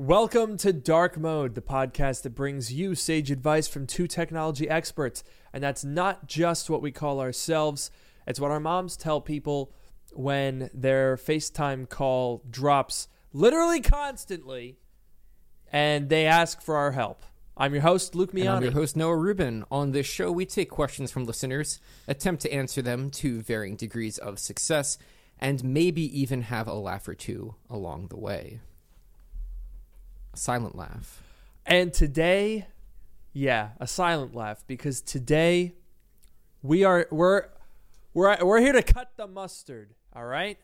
Welcome to Dark Mode, the podcast that brings you sage advice from two technology experts. And that's not just what we call ourselves, it's what our moms tell people when their FaceTime call drops literally constantly and they ask for our help. I'm your host, Luke And I'm your host, Noah Rubin. On this show, we take questions from listeners, attempt to answer them to varying degrees of success, and maybe even have a laugh or two along the way. A silent laugh. And today, yeah, a silent laugh because today we are we're we're we're here to cut the mustard, all right?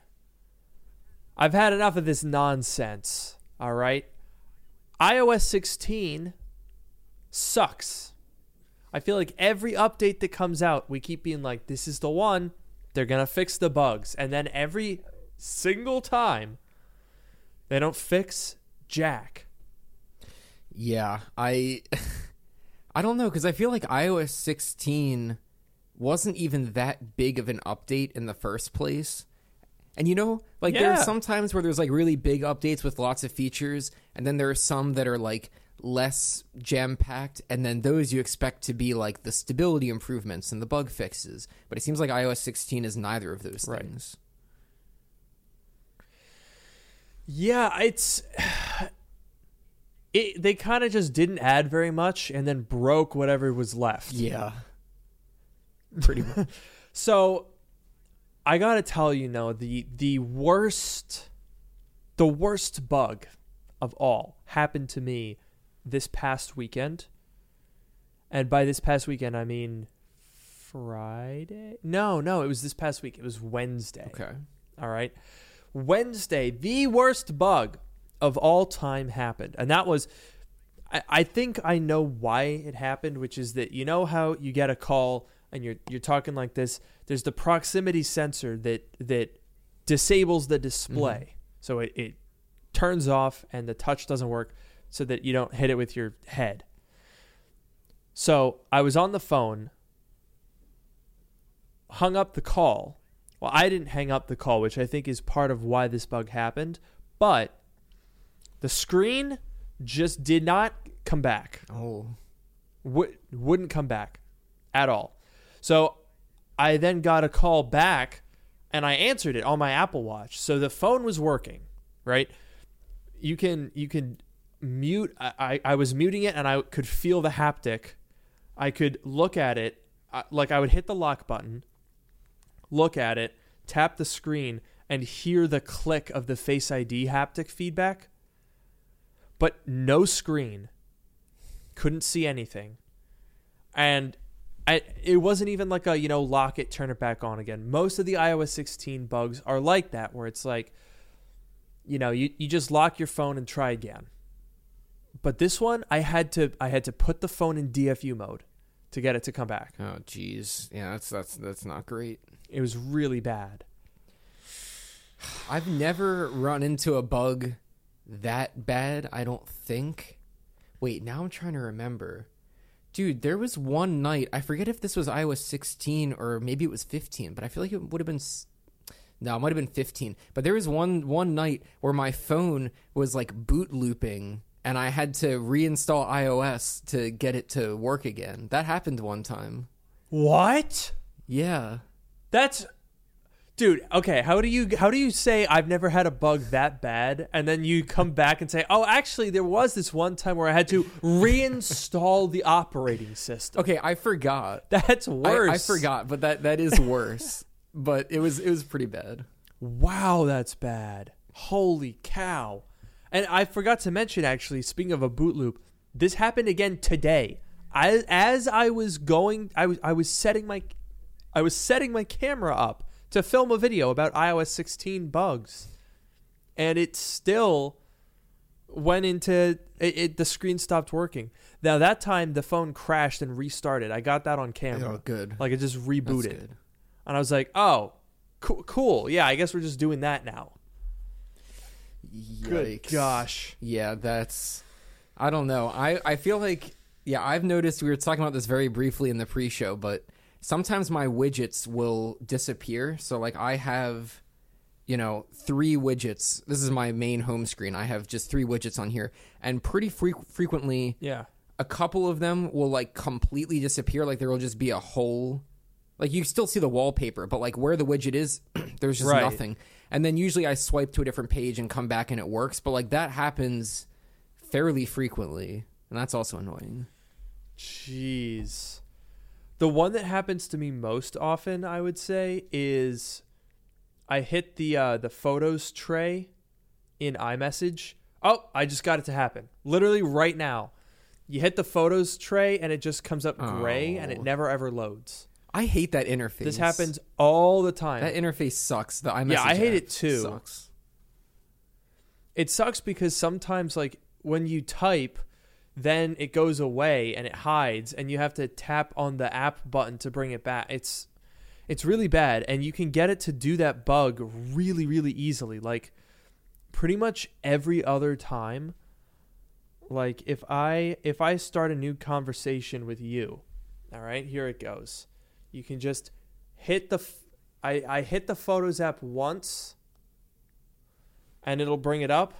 I've had enough of this nonsense, all right? iOS 16 sucks. I feel like every update that comes out, we keep being like this is the one, they're going to fix the bugs, and then every single time they don't fix jack. Yeah, I I don't know cuz I feel like iOS 16 wasn't even that big of an update in the first place. And you know, like there are some times where there's like really big updates with lots of features, and then there are some that are like less jam packed, and then those you expect to be like the stability improvements and the bug fixes. But it seems like iOS 16 is neither of those Right. things. Yeah, it's it. They kind of just didn't add very much, and then broke whatever was left. Yeah. Pretty much. So, I gotta tell you, no, the the worst, the worst bug of all happened to me this past weekend, and by this past weekend I mean Friday. No, no, it was this past week. It was Wednesday. okay. All right. Wednesday, the worst bug of all time happened. And that was, I, I think I know why it happened, which is that you know how you get a call and you're you're talking like this. There's the proximity sensor that that disables the display, mm-hmm. so it, it turns off and the touch doesn't work, so that you don't hit it with your head. So I was on the phone, hung up the call. Well, I didn't hang up the call, which I think is part of why this bug happened, but the screen just did not come back. Oh. Would, wouldn't come back at all. So I then got a call back and I answered it on my Apple Watch. So the phone was working, right? You can you can mute I, I I was muting it and I could feel the haptic. I could look at it uh, like I would hit the lock button, look at it, tap the screen and hear the click of the Face ID haptic feedback. But no screen. Couldn't see anything. And I, it wasn't even like a, you know, lock it, turn it back on again. Most of the iOS 16 bugs are like that, where it's like, you know, you, you just lock your phone and try again. But this one, I had to I had to put the phone in DFU mode to get it to come back. Oh jeez. Yeah, that's that's that's not great. It was really bad. I've never run into a bug that bad, I don't think. Wait, now I'm trying to remember. Dude, there was one night, I forget if this was iOS 16 or maybe it was 15, but I feel like it would have been No, it might have been 15. But there was one one night where my phone was like boot looping and I had to reinstall iOS to get it to work again. That happened one time. What? Yeah. That's Dude, okay, how do you how do you say I've never had a bug that bad and then you come back and say, "Oh, actually there was this one time where I had to reinstall the operating system." Okay, I forgot. That's I, worse. I forgot, but that that is worse. but it was it was pretty bad. Wow, that's bad. Holy cow. And I forgot to mention actually, speaking of a boot loop, this happened again today. I as I was going I was I was setting my I was setting my camera up to film a video about iOS 16 bugs. And it still went into it, it the screen stopped working. Now that time the phone crashed and restarted. I got that on camera. Oh, good. Like it just rebooted. And I was like, "Oh, cool, cool. Yeah, I guess we're just doing that now." Good gosh. Yeah, that's. I don't know. I I feel like yeah. I've noticed we were talking about this very briefly in the pre-show, but sometimes my widgets will disappear. So like I have you know, three widgets. This is my main home screen. I have just three widgets on here, and pretty fre- frequently, Yeah. a couple of them will like completely disappear. Like there will just be a hole. Like you still see the wallpaper, but like where the widget is, there's just Right. nothing. And then usually I swipe to a different page and come back and it works. But like that happens fairly frequently, and that's also annoying. Jeez. The one that happens to me most often, I would say, is I hit the uh, the photos tray in iMessage. Oh, I just got it to happen. Literally right now. You hit the photos tray and it just comes up gray and it Oh. never ever loads. I hate that interface. This happens all the time. That interface sucks. The iMessage Yeah, I hate it too. Sucks. it sucks because sometimes like when you type then it goes away and it hides and you have to tap on the app button to bring it back it's it's really bad and you can get it to do that bug really really easily like pretty much every other time like if i if i start a new conversation with you all right here it goes you can just hit the i i hit the photos app once and it'll bring it up.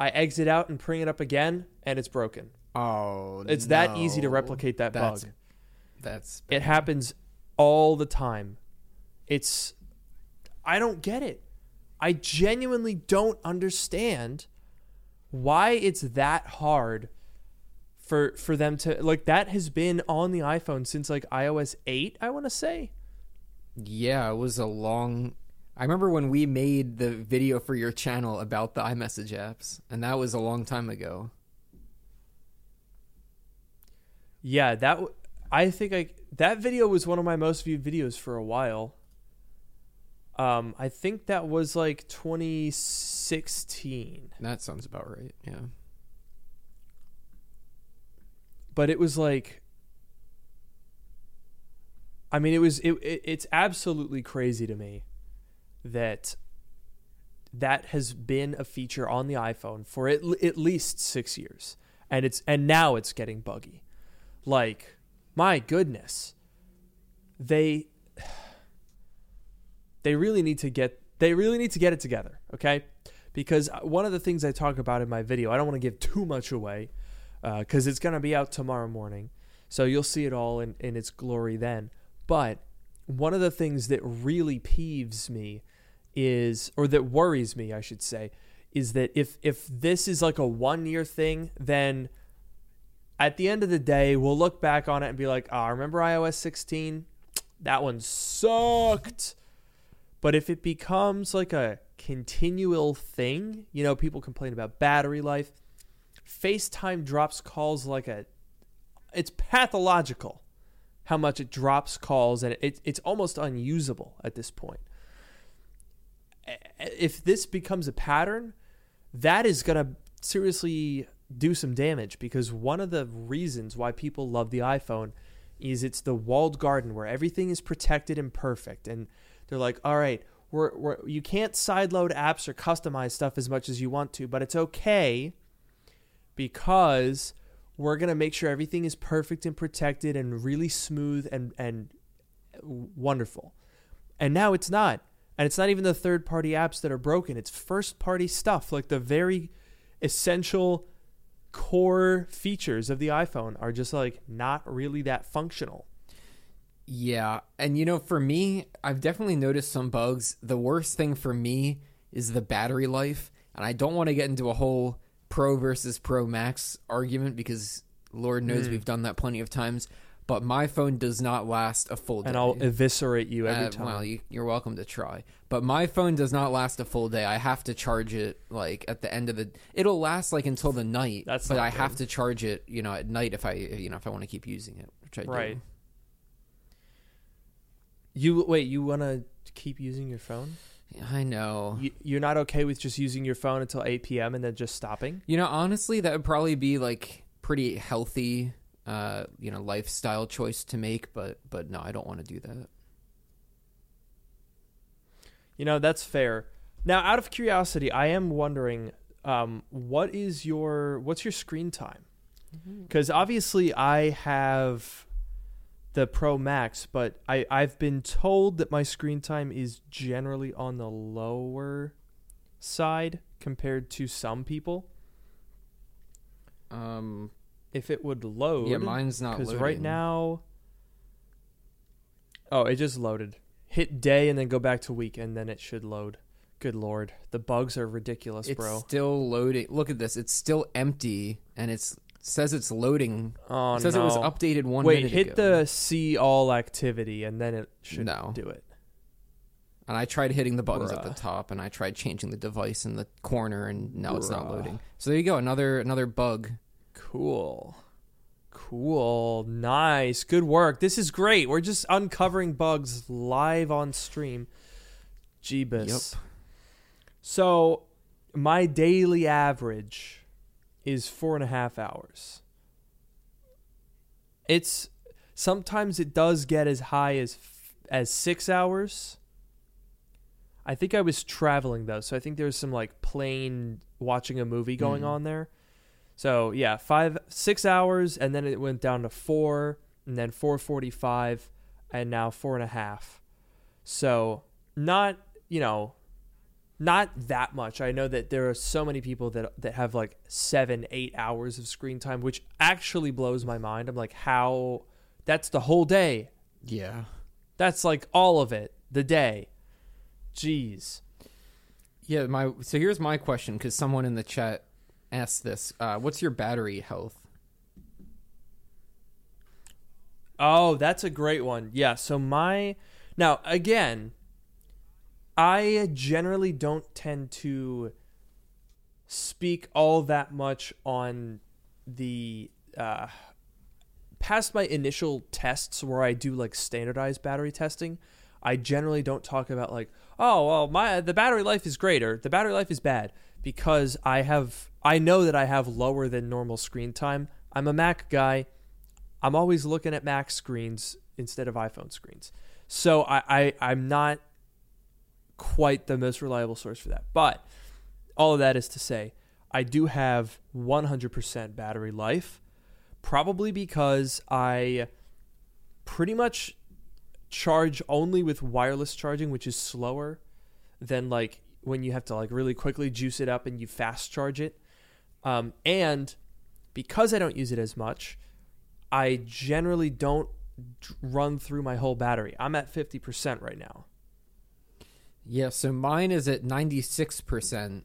I exit out and bring it up again, and it's broken. Oh, It's that easy to replicate that That's bug. that's It happens all the time. It's I don't get it. I genuinely don't understand why it's that hard for for them to like that has been on the iPhone since like iOS 8, I want to say. Yeah, it was a long. I remember when we made the video for your channel about the iMessage apps, and that was a long time ago. Yeah, that w- I think I that video was one of my most viewed videos for a while. Um, I think that was like 2016, That sounds about right. Yeah. but it was like, I mean, it was it, it it's absolutely crazy to me that that has been a feature on the iPhone for at, at least six years, and it's and now it's getting buggy. Like, my goodness, they they really need to get they really need to get it together, okay? Because one of the things I talk about in my video, I don't want to give too much away, uh, because it's gonna be out tomorrow morning, so you'll see it all in, in its glory then. But one of the things that really peeves me is, or that worries me, I should say, is that if if this is like a one year thing, then at the end of the day, we'll look back on it and be like, ah, remember iOS 16? That one sucked. But if it becomes like a continual thing, you know, people complain about battery life. FaceTime drops calls like a it's pathological how much it drops calls and it, it's almost unusable at this point. If this becomes a pattern, that is going to seriously do some damage because one of the reasons why people love the iPhone is it's the walled garden where everything is protected and perfect and they're like all right we're, we're you can't sideload apps or customize stuff as much as you want to but it's okay because we're going to make sure everything is perfect and protected and really smooth and and wonderful. And now it's not and it's not even the third party apps that are broken it's first party stuff like the very essential core features of the iPhone are just like not really that functional. Yeah, and you know, for me, I've definitely noticed some bugs. The worst thing for me is the battery life, and I don't want to get into a whole Pro versus Pro Max argument because Lord knows Mm. we've done that plenty of times. But my phone does not last a full day. And I'll eviscerate you every Uh, time. Well, you, you're welcome to try. But my phone does not last a full day. I have to charge it like at the end of the. It'll last like until the night. That's but I have to charge it, you know, at night if I, you know, if I want to keep using it, which I Right. do. you wait, you want to keep using your phone? I know. You, you're not okay with just using your phone until 8 p.m. and then just stopping? You know, honestly, that would probably be like pretty healthy, uh, you know, lifestyle choice to make. But but no, I don't want to do that. You know, that's fair. Now, out of curiosity, I am wondering um, what is your what's your screen time? Because obviously, I have the Pro Max, but I I've been told that my screen time is generally on the lower side compared to some people. Um, If it would load, yeah, mine's not because right now, oh, it just loaded. Hit day and then go back to week, and then it should load. Good lord, the bugs are ridiculous, it's bro. still loading. Look at this; it's still empty, and it's says it's loading. Oh it says no! it was updated one Wait, minute hit ago. the see all activity, and then it should No. do it. And I tried hitting the buttons at the top, and I tried changing the device in the corner, and now it's not loading. So there you go, another another bug. Cool. Cool. Nice. Good work. This is great. We're just uncovering bugs live on stream. Jeebus. Yep. So, my daily average is four and a half hours. It's sometimes it does get as high as as six hours. I think I was traveling though, so I think there's some like plane watching a movie going Mhm. on there. So yeah, five six hours, and then it went down to four, and then four forty five, and now four and a half. So not you know, not that much. I know that there are so many people that that have like seven, eight hours of screen time, which actually blows my mind. I'm like, how? That's the whole day. Yeah. That's like all of it, the day. Jeez. Yeah, my so here's my question because someone in the chat asked this. Uh, what's your battery health? Oh, that's a great one. Yeah. So my now again, I generally don't tend to speak all that much on the uh, past my initial tests where I do like standardized battery testing. I generally don't talk about like, oh well, my the battery life is great or the battery life is bad because I have I know that I have lower than normal screen time. I'm a Mac guy. I'm always looking at Mac screens instead of iPhone screens. So I, I I'm not quite the most reliable source for that. But all of that is to say, I do have 100% battery life, probably because I pretty much charge only with wireless charging, which is slower than like when you have to like really quickly juice it up and you fast charge it. Um, and because I don't use it as much, I generally don't run through my whole battery. I'm at 50% right now. Yeah, so mine is at 96%.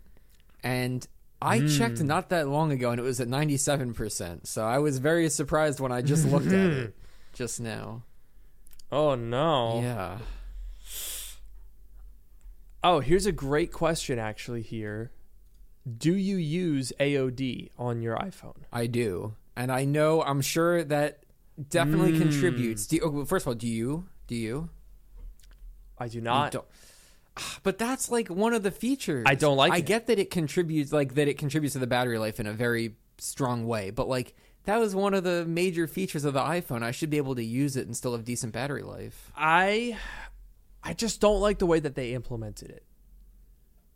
And I Hmm. checked not that long ago and it was at 97%. So I was very surprised when I just looked at it just now. Oh no. Yeah. Oh, here's a great question actually here. Do you use AOD on your iPhone? I do. And I know, I'm sure that definitely Mm. contributes. Do you, oh, first of all, do you? Do you? I do not. don't- But that's like one of the features. I don't like I it. get that it contributes, like that it contributes to the battery life in a very strong way. But like that was one of the major features of the iPhone. I should be able to use it and still have decent battery life. I I just don't like the way that they implemented it.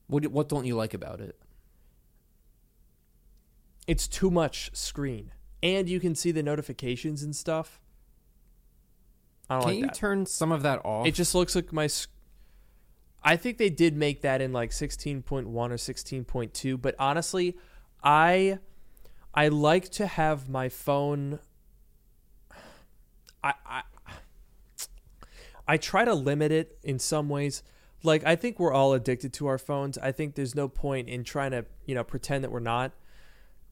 What what don't you like about it? It's too much screen. And you can see the notifications and stuff. I don't Can like you that. turn some of that off? It just looks like my. sc- I think they did make that in like 16.1 or 16.2, but honestly, I I like to have my phone. I I I try to limit it in some ways. Like I think we're all addicted to our phones. I think there's no point in trying to you know pretend that we're not.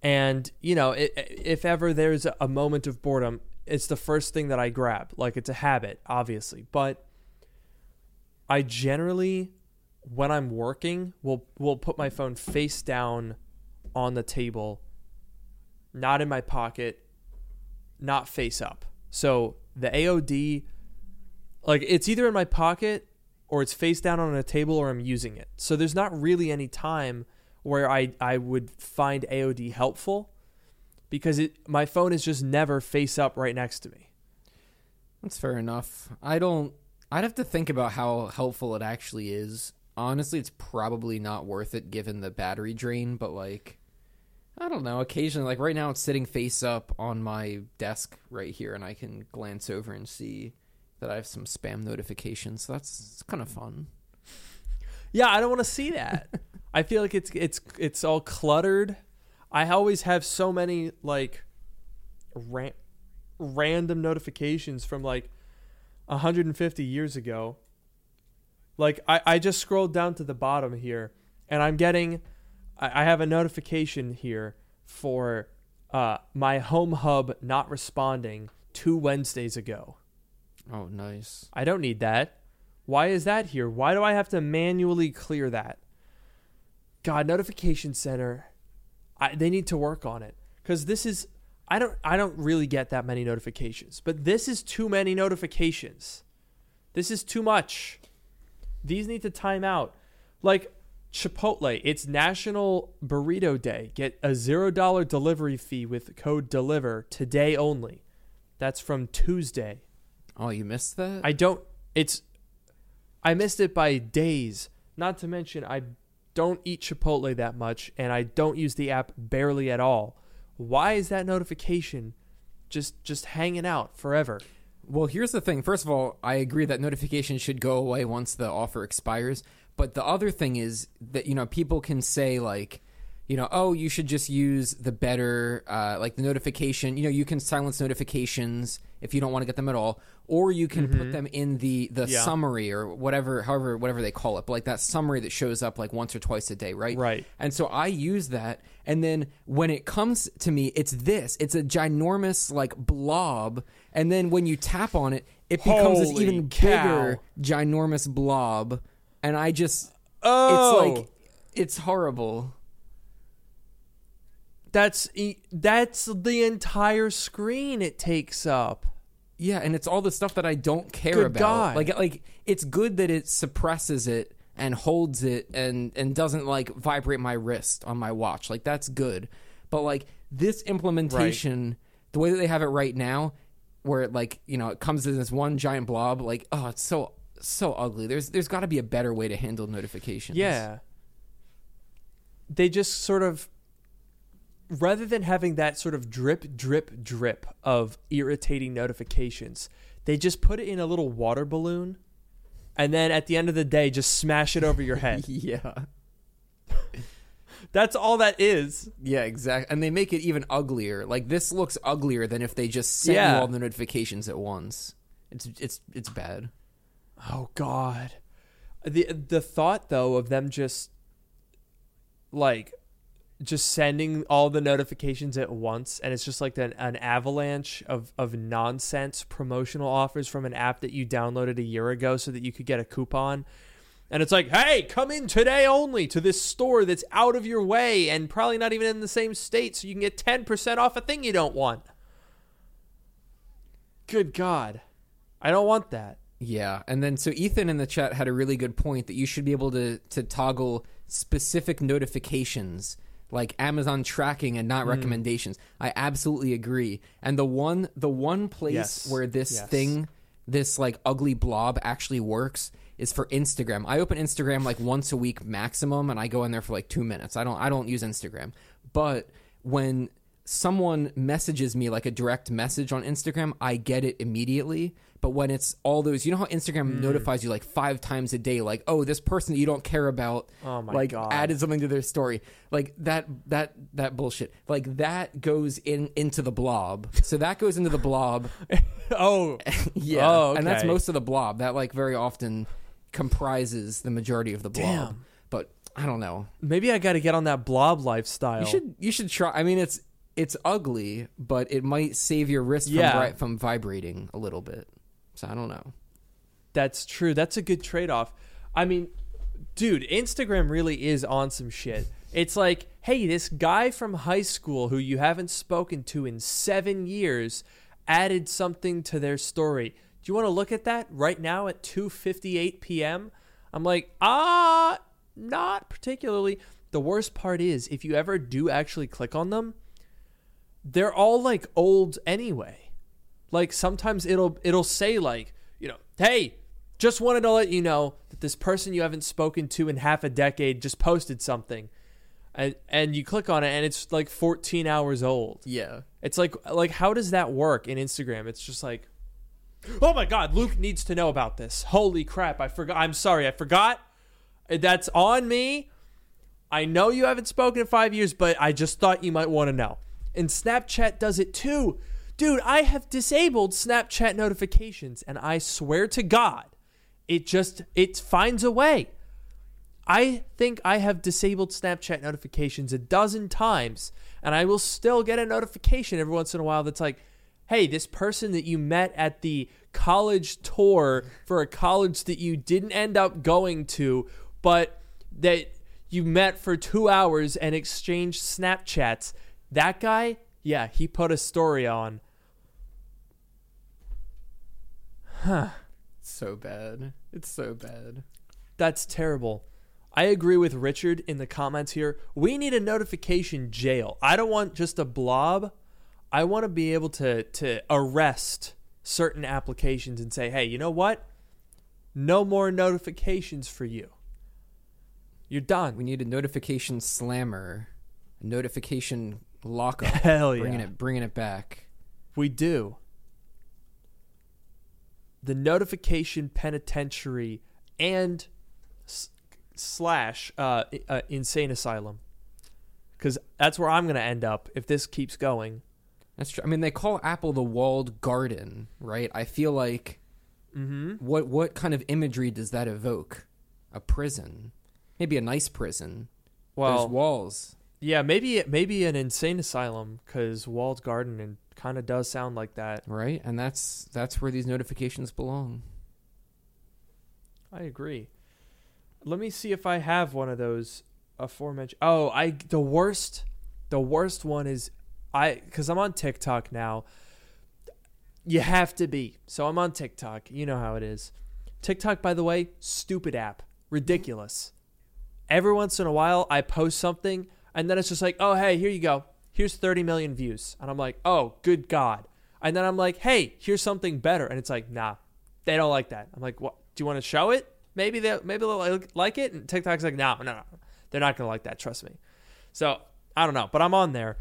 And you know, i if ever there's a moment of boredom, it's the first thing that I grab. Like it's a habit, obviously, but I generally, when I'm working, will will put my phone face down on the table, not in my pocket, not face up. So the AOD, like it's either in my pocket or it's face down on a table or I'm using it. So there's not really any time where I I would find AOD helpful because it my phone is just never face up right next to me. That's fair enough. I don't. I'd have to think about how helpful it actually is. Honestly, it's probably not worth it given the battery drain. But like, I don't know. Occasionally, like right now, it's sitting face up on my desk right here, and I can glance over and see that I have some spam notifications. So that's kind of fun. Yeah, I don't want to see that. I feel like it's it's it's all cluttered. I always have so many like ran- random notifications from like 150 years ago. Like I, I just scrolled down to the bottom here and I'm getting I, I have a notification here for uh, my home hub not responding two Wednesdays ago. Oh, nice. I don't need that. Why is that here? Why do I have to manually clear that? God, notification center. I, they need to work on it because this is I don't I don't really get that many notifications, but this is too many notifications. This is too much. These need to time out. Like Chipotle, it's National Burrito Day. Get a zero dollar delivery fee with code DELIVER today only. That's from Tuesday. Oh, you missed that? I don't. It's. I missed it by days. Not to mention, I don't eat Chipotle that much, and I don't use the app barely at all. Why is that notification just just hanging out forever? Well, here's the thing. First of all, I agree that notifications should go away once the offer expires. But the other thing is that you know people can say like, you know, oh, you should just use the better uh, like the notification. You know, you can silence notifications if you don't want to get them at all, or you can put them in the the Yeah. summary or whatever, however, whatever they call it. But like that summary that shows up like once or twice a day, right? Right. And so I use that, and then when it comes to me, it's this. It's a ginormous like blob, and then when you tap on it, it becomes this even cow. bigger, ginormous blob, and I just Oh, it's like it's horrible. That's that's the entire screen it takes up. Yeah, and it's all the stuff that I don't care Good about. God. Like like it's good that it suppresses it and holds it and and doesn't like vibrate my wrist on my watch. Like that's good. But like this implementation, the way that they have it right now, where it like, you know, it comes in this one giant blob, like, oh, it's so so ugly. There's there's gotta be a better way to handle notifications. Yeah. They just sort of rather than having that sort of drip drip drip of irritating notifications, they just put it in a little water balloon and then at the end of the day just smash it over your head. Yeah. That's all that is. Yeah, exactly. And they make it even uglier. Like this looks uglier than if they just sent Yeah. you all the notifications at once. It's it's it's bad. Oh god. The the thought though of them just like just sending all the notifications at once and it's just like an, an avalanche of, of nonsense promotional offers from an app that you downloaded a year ago so that you could get a coupon. And it's like hey come in today only to this store that's out of your way and probably not even in the same state so you can get 10% off a thing you don't want. Good god. I don't want that. Yeah, and then so Ethan in the chat had a really good point that you should be able to to toggle specific notifications like Amazon tracking and not Hmm. recommendations. I absolutely agree. And the one the one place Yes. where this Yes. thing this like ugly blob actually works is for Instagram. I open Instagram like once a week maximum and I go in there for like 2 minutes. I don't I don't use Instagram. But when someone messages me like a direct message on Instagram, I get it immediately. But when it's all those, you know how Instagram Hmm. notifies you like five times a day, like, oh, this person that you don't care about, Oh like God. added something to their story, like that, that, that bullshit, like that goes in into the blob. So that goes into the blob, oh yeah, Oh, and that's most of the blob. That like very often comprises the majority of the blob. Damn. But I don't know. Maybe I got to get on that blob lifestyle. You should you should try. I mean, it's it's ugly, but it might save your wrist Yeah. from, from vibrating a little bit. So I don't know. That's true. That's a good trade off. I mean, dude, Instagram really is on some shit. It's like, hey, this guy from high school who you haven't spoken to in seven years added something to their story. Do you want to look at that right now at 2:58 p.m.? I'm like, ah, not particularly. The worst part is if you ever do actually click on them, they're all like old anyway. Like sometimes it'll it'll say like, you know, hey, just wanted to let you know that this person you haven't spoken to in half a decade just posted something. and and you click on it and it's like 14 hours old. Yeah. It's like like how does that work in Instagram? It's just like Oh my god, Luke needs to know about this. Holy crap, I forgot. I'm sorry, I forgot. That's on me. I know you haven't spoken in 5 years, but I just thought you might want to know. And Snapchat does it too. Dude, I have disabled Snapchat notifications and I swear to god, it just it finds a way. I think I have disabled Snapchat notifications a dozen times, and I will still get a notification every once in a while that's like, hey, this person that you met at the college tour for a college that you didn't end up going to, but that you met for two hours and exchanged Snapchats. That guy, yeah, he put a story on. Huh. So bad. It's so bad. That's terrible. I agree with Richard in the comments here. We need a notification jail. I don't want just a blob. I want to be able to to arrest certain applications and say, "Hey, you know what? No more notifications for you. You're done." We need a notification slammer, a notification lockup. Hell yeah. Bringing it, bringing it back. We do. The notification penitentiary and s- slash uh, uh, insane asylum. Because that's where I'm going to end up if this keeps going. That's true. I mean, they call Apple the walled garden, right? I feel like Mm-hmm. what what kind of imagery does that evoke? A prison, maybe a nice prison. Well, There's walls. Yeah, maybe maybe an insane asylum because walled garden and kind of does sound like that. right? And that's that's where these notifications belong. I agree. Let me see if I have one of those aforementioned. Oh, I the worst, the worst one is I because I'm on TikTok now. You have to be. So I'm on TikTok. You know how it is. TikTok, by the way, stupid app, ridiculous. Every once in a while, I post something, and then it's just like, oh hey, here you go. Here's 30 million views, and I'm like, oh good god. And then I'm like, hey, here's something better, and it's like, nah, they don't like that. I'm like, what? Do you want to show it? Maybe they maybe they'll like- it. And TikTok's like, no, no, no, they're not gonna like that. Trust me. So I don't know, but I'm on there,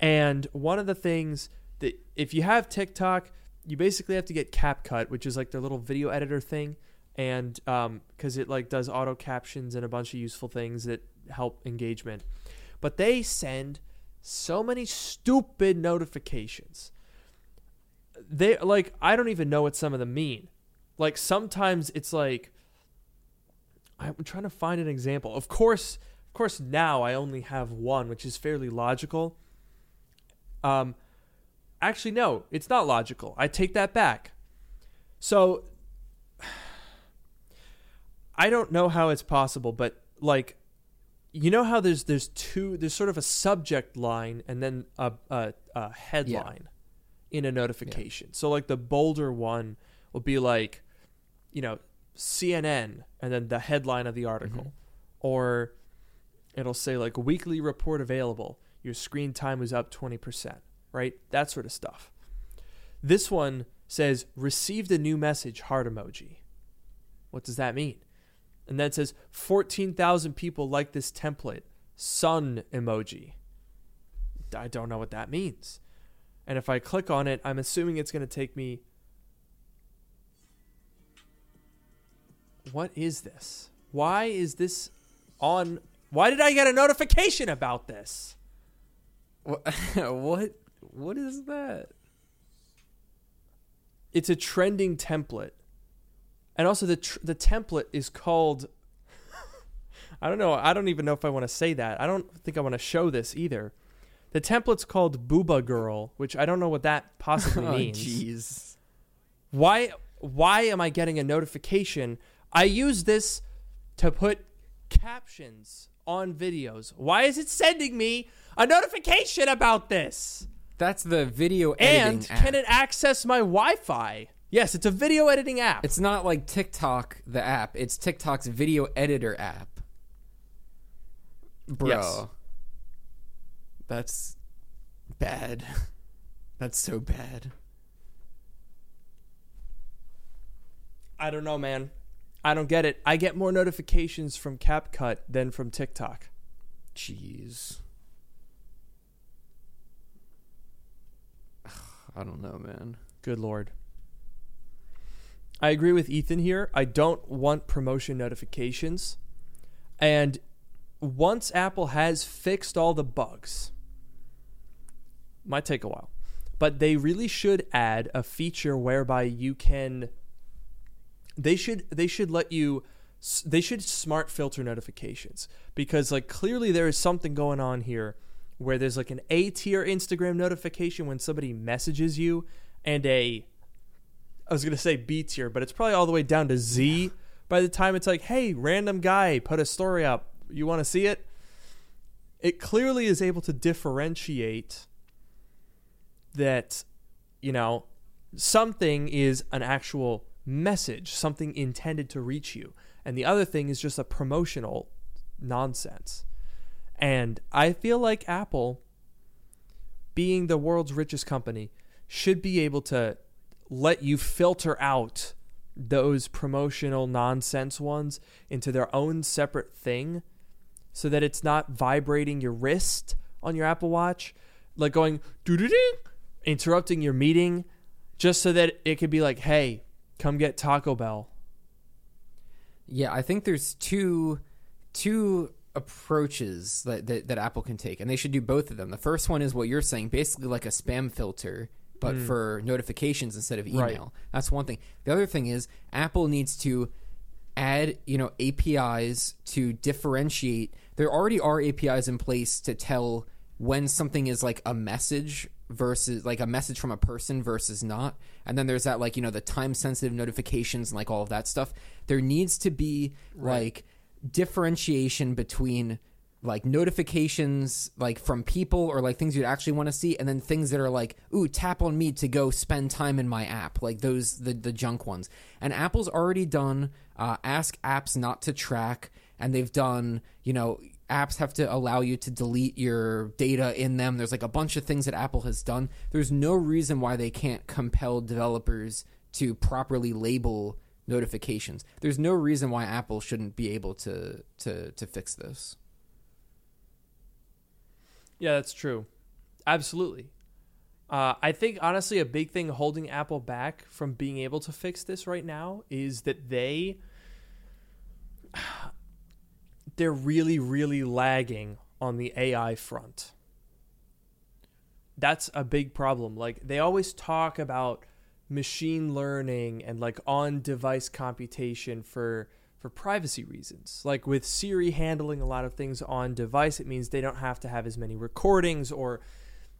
and one of the things that if you have TikTok, you basically have to get CapCut, which is like their little video editor thing, and um, because it like does auto captions and a bunch of useful things that help engagement. But they send so many stupid notifications. They like I don't even know what some of them mean. Like sometimes it's like I'm trying to find an example. Of course, of course now I only have one, which is fairly logical. Um actually no, it's not logical. I take that back. So I don't know how it's possible, but like you know how there's there's two there's sort of a subject line and then a a, a headline in a notification. So like the bolder one will be like, you know, CNN and then the headline of the mm-hmm. article, or it'll say like weekly report available. Your screen time was up twenty percent, right? That sort of stuff. This one says received a new message heart emoji. What does that mean? And then it says 14,000 people like this template. Sun emoji. I don't know what that means. And if I click on it, I'm assuming it's going to take me. What is this? Why is this on? Why did I get a notification about this? What? what? What is that? It's a trending template. And also the tr- the template is called I don't know. I don't even know if I want to say that. I don't think I want to show this either. The template's called Booba Girl, which I don't know what that possibly Oh, means. jeez. Why why am I getting a notification? I use this to put captions on videos. Why is it sending me a notification about this? That's the video editing And app. can it access my Wi-Fi? Yes, it's a video editing app. It's not like TikTok, the app. It's TikTok's video editor app. Bro. Yes. That's bad. That's so bad. I don't know, man. I don't get it. I get more notifications from CapCut than from TikTok. Jeez. I don't know, man. Good lord. I agree with Ethan here. I don't want promotion notifications. And once Apple has fixed all the bugs, might take a while, but they really should add a feature whereby you can they should they should let you they should smart filter notifications because like clearly there is something going on here where there's like an A tier Instagram notification when somebody messages you and a I was to say B tier, but it's probably all the way down to Z by the time it's like, "Hey, random guy put a story up. You want to see it?" It clearly is able to differentiate that you know something is an actual message, something intended to reach you. And the other thing is just a promotional nonsense. And I feel like Apple, being the world's richest company, should be able to let you filter out those promotional nonsense ones into their own separate thing so that it's not vibrating your wrist on your Apple Watch, like going doo doo doo, interrupting your meeting, just so that it could be like, hey, come get Taco Bell. Yeah, I think there's two two approaches that, that, that Apple can take, and they should do both of them. The first one is what you're saying, basically like a spam filter, but Mm. for notifications instead of email. Right. That's one thing. The other thing is Apple needs to add, you know, APIs to differentiate. There already are APIs in place to tell when something is like a message versus like a message from a person versus not. And then there's that like, you know, the time sensitive notifications and like all of that stuff. There needs to be like differentiation between like notifications like from people or like things you'd actually want to see and then things that are like ooh tap on me to go spend time in my app like those the, the junk ones. And apple's already done uh, ask apps not to track and they've done you know apps have to allow you to delete your data in them. There's like a bunch of things that apple has done. There's no reason why they can't compel developers to properly label notifications. There's no reason why apple shouldn't be able to to to fix this Yeah, that's true. Absolutely. Uh, I think honestly, a big thing holding Apple back from being able to fix this right now is that they they're really, really lagging on the AI front. That's a big problem. Like they always talk about machine learning and like on-device computation for for privacy reasons. Like with Siri handling a lot of things on device, it means they don't have to have as many recordings or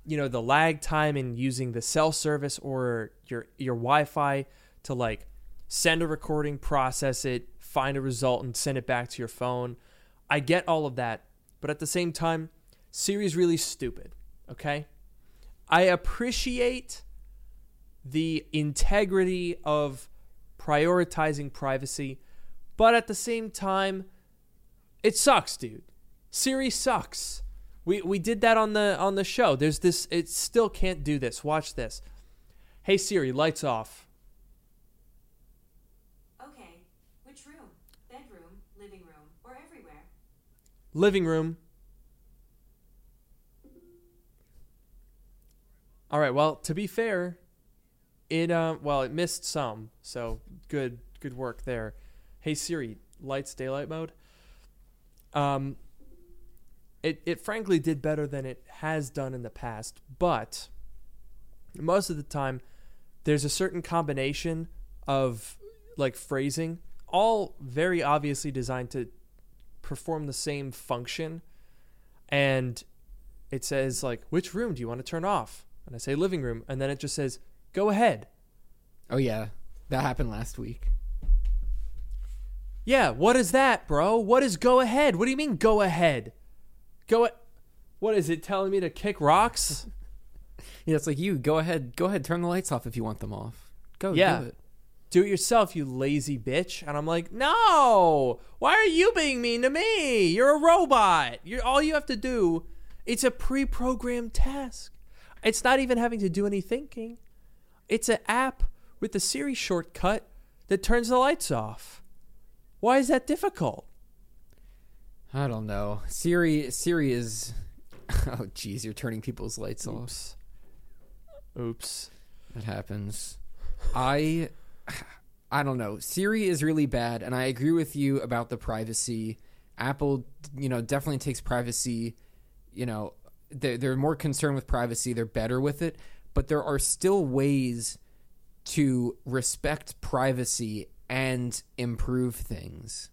you know the lag time in using the cell service or your your Wi-Fi to like send a recording, process it, find a result and send it back to your phone. I get all of that, but at the same time, Siri's really stupid, okay? I appreciate the integrity of prioritizing privacy, but at the same time, it sucks, dude. Siri sucks. We we did that on the on the show. There's this it still can't do this. Watch this. Hey Siri, lights off. Okay, which room? Bedroom, living room, or everywhere? Living room. All right, well, to be fair, it uh well, it missed some. So, good good work there. Hey Siri, lights daylight mode. Um it it frankly did better than it has done in the past, but most of the time there's a certain combination of like phrasing all very obviously designed to perform the same function. And it says like which room do you want to turn off? And i say living room. And then it just says go ahead. Oh yeah. That happened last week yeah what is that bro? What is go ahead? What do you mean go ahead? Go a- what is it telling me to kick rocks? Yeah, it's like you go ahead, go ahead, turn the lights off if you want them off. Go, Yeah. do it. do it yourself you lazy bitch. And i'm like no! Why are you being mean to me? You're a robot. You're all you have to do it's a pre-programmed task. It's not even having to do any thinking. It's an app with the siri shortcut that turns the lights off why is that difficult I don't know. Siri Siri is Oh jeez, you're turning people's lights off. Oops. Oops. That happens. I I don't know. Siri is really bad and I agree with you about the privacy. Apple, you know, definitely takes privacy, you know, they're, they're more concerned with privacy, they're better with it, but there are still ways to respect privacy and improve things.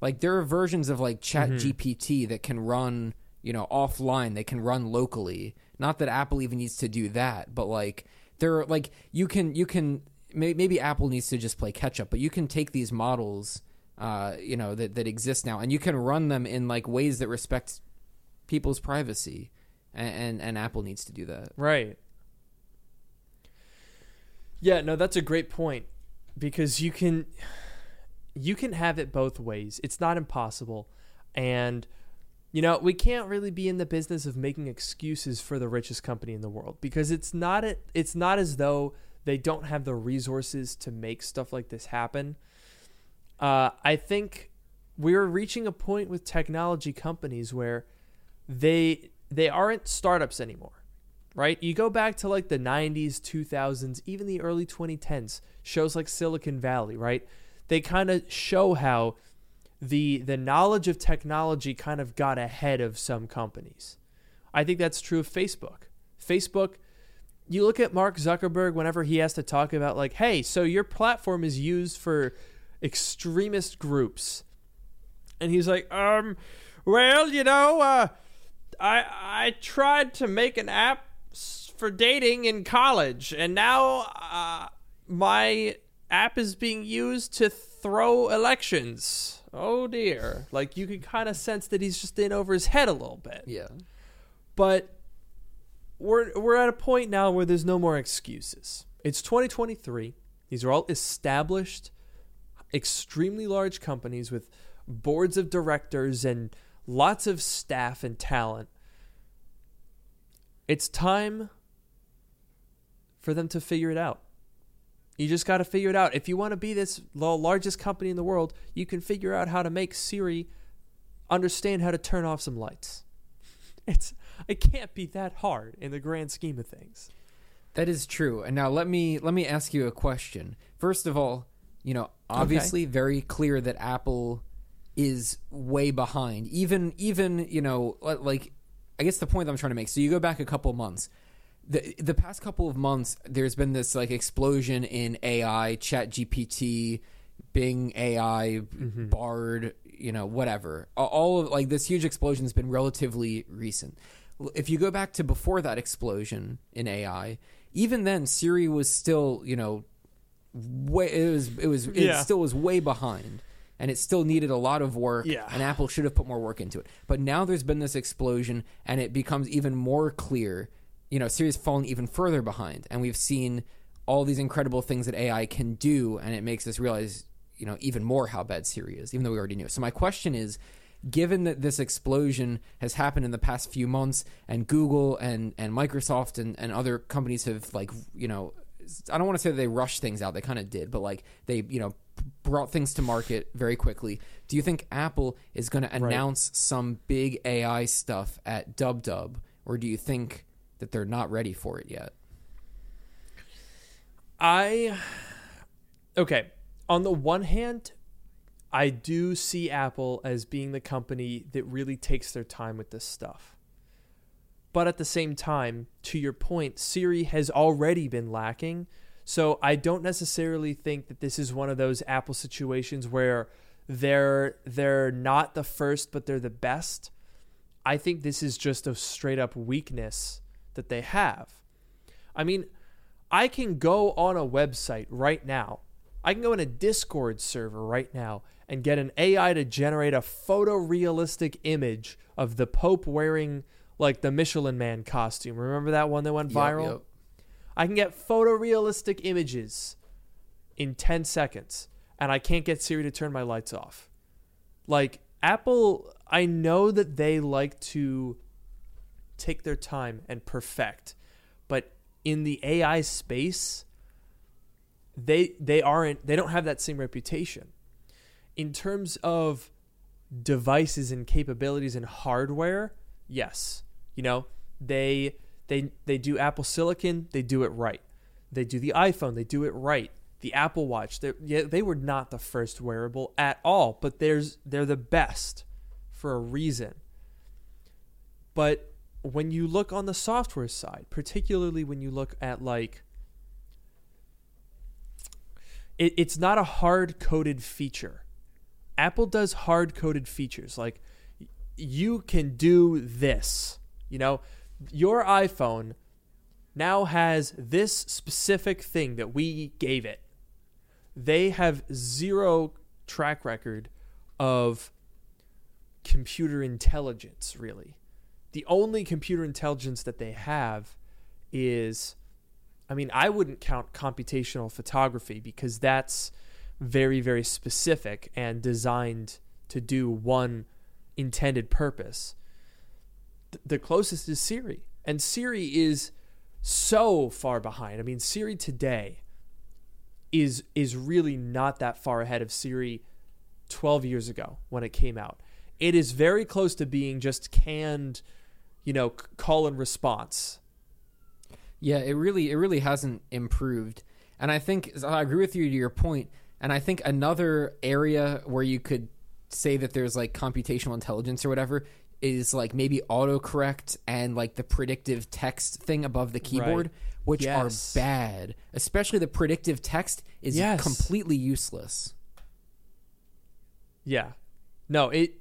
Like there are versions of like Chat GPT that can run, you know, offline. They can run locally. Not that Apple even needs to do that, but like there are like you can you can may- maybe Apple needs to just play catch up, but you can take these models, uh, you know, that that exist now, and you can run them in like ways that respect people's privacy, and and, and Apple needs to do that. Right. Yeah, no, that's a great point because you can you can have it both ways. It's not impossible. And you know, we can't really be in the business of making excuses for the richest company in the world because it's not a, it's not as though they don't have the resources to make stuff like this happen. Uh, I think we're reaching a point with technology companies where they they aren't startups anymore right? You go back to like the 90s, 2000s, even the early 2010s, shows like Silicon Valley, right? They kind of show how the the knowledge of technology kind of got ahead of some companies. I think that's true of Facebook. Facebook you look at Mark Zuckerberg whenever he has to talk about like, "Hey, so your platform is used for extremist groups." And he's like, "Um, well, you know, uh I I tried to make an app for dating in college, and now uh, my app is being used to throw elections. Oh dear! Like you can kind of sense that he's just in over his head a little bit. Yeah. But we're we're at a point now where there's no more excuses. It's 2023. These are all established, extremely large companies with boards of directors and lots of staff and talent. It's time for them to figure it out. You just got to figure it out. If you want to be this the largest company in the world, you can figure out how to make Siri understand how to turn off some lights. It's it can't be that hard in the grand scheme of things. That is true. And now let me let me ask you a question. First of all, you know, obviously very clear that Apple is way behind. Even even, you know, like I guess the point I'm trying to make. So you go back a couple months. The the past couple of months there's been this like explosion in AI, Chat GPT, Bing AI, mm-hmm. Bard, you know, whatever. All of like this huge explosion has been relatively recent. If you go back to before that explosion in AI, even then Siri was still, you know, way it was it was it Yeah. still was way behind and it still needed a lot of work Yeah. and Apple should have put more work into it. But now there's been this explosion and it becomes even more clear, you know, Siri's fallen even further behind and we've seen all these incredible things that AI can do and it makes us realize, you know, even more how bad Siri is, even though we already knew. So my question is given that this explosion has happened in the past few months and Google and, and Microsoft and, and other companies have like, you know, I don't want to say that they rushed things out. They kind of did, but like they, you know, brought things to market very quickly. Do you think Apple is going to announce some big AI stuff at Dub Dub, or do you think that they're not ready for it yet? I okay. On the one hand, I do see Apple as being the company that really takes their time with this stuff. But at the same time, to your point, Siri has already been lacking. So I don't necessarily think that this is one of those Apple situations where they're they're not the first but they're the best. I think this is just a straight up weakness that they have. I mean, I can go on a website right now. I can go in a Discord server right now and get an AI to generate a photorealistic image of the Pope wearing like the Michelin Man costume. Remember that one that went viral? Yep, yep. I can get photorealistic images in 10 seconds and I can't get Siri to turn my lights off. Like Apple, I know that they like to take their time and perfect, but in the AI space, they they aren't they don't have that same reputation. In terms of devices and capabilities and hardware, yes. You know, they they they do Apple Silicon, they do it right. They do the iPhone, they do it right. The Apple Watch, they yeah, they were not the first wearable at all, but there's they're the best for a reason. But when you look on the software side, particularly when you look at like it, it's not a hard coded feature. Apple does hard coded features like you can do this. You know, your iPhone now has this specific thing that we gave it. They have zero track record of computer intelligence, really. The only computer intelligence that they have is, I mean, I wouldn't count computational photography because that's very, very specific and designed to do one intended purpose. Th- The closest is Siri. And Siri is so far behind. I mean, Siri today is is really not that far ahead of Siri 12 years ago when it came out. It is very close to being just canned, you know, call and response. Yeah, it really it really hasn't improved. And I think I agree with you to your point. And I think another area where you could say that there's like computational intelligence or whatever is like maybe autocorrect and like the predictive text thing above the keyboard, Right. which Yes. are bad. Especially the predictive text is Yes. completely useless. Yeah. No, it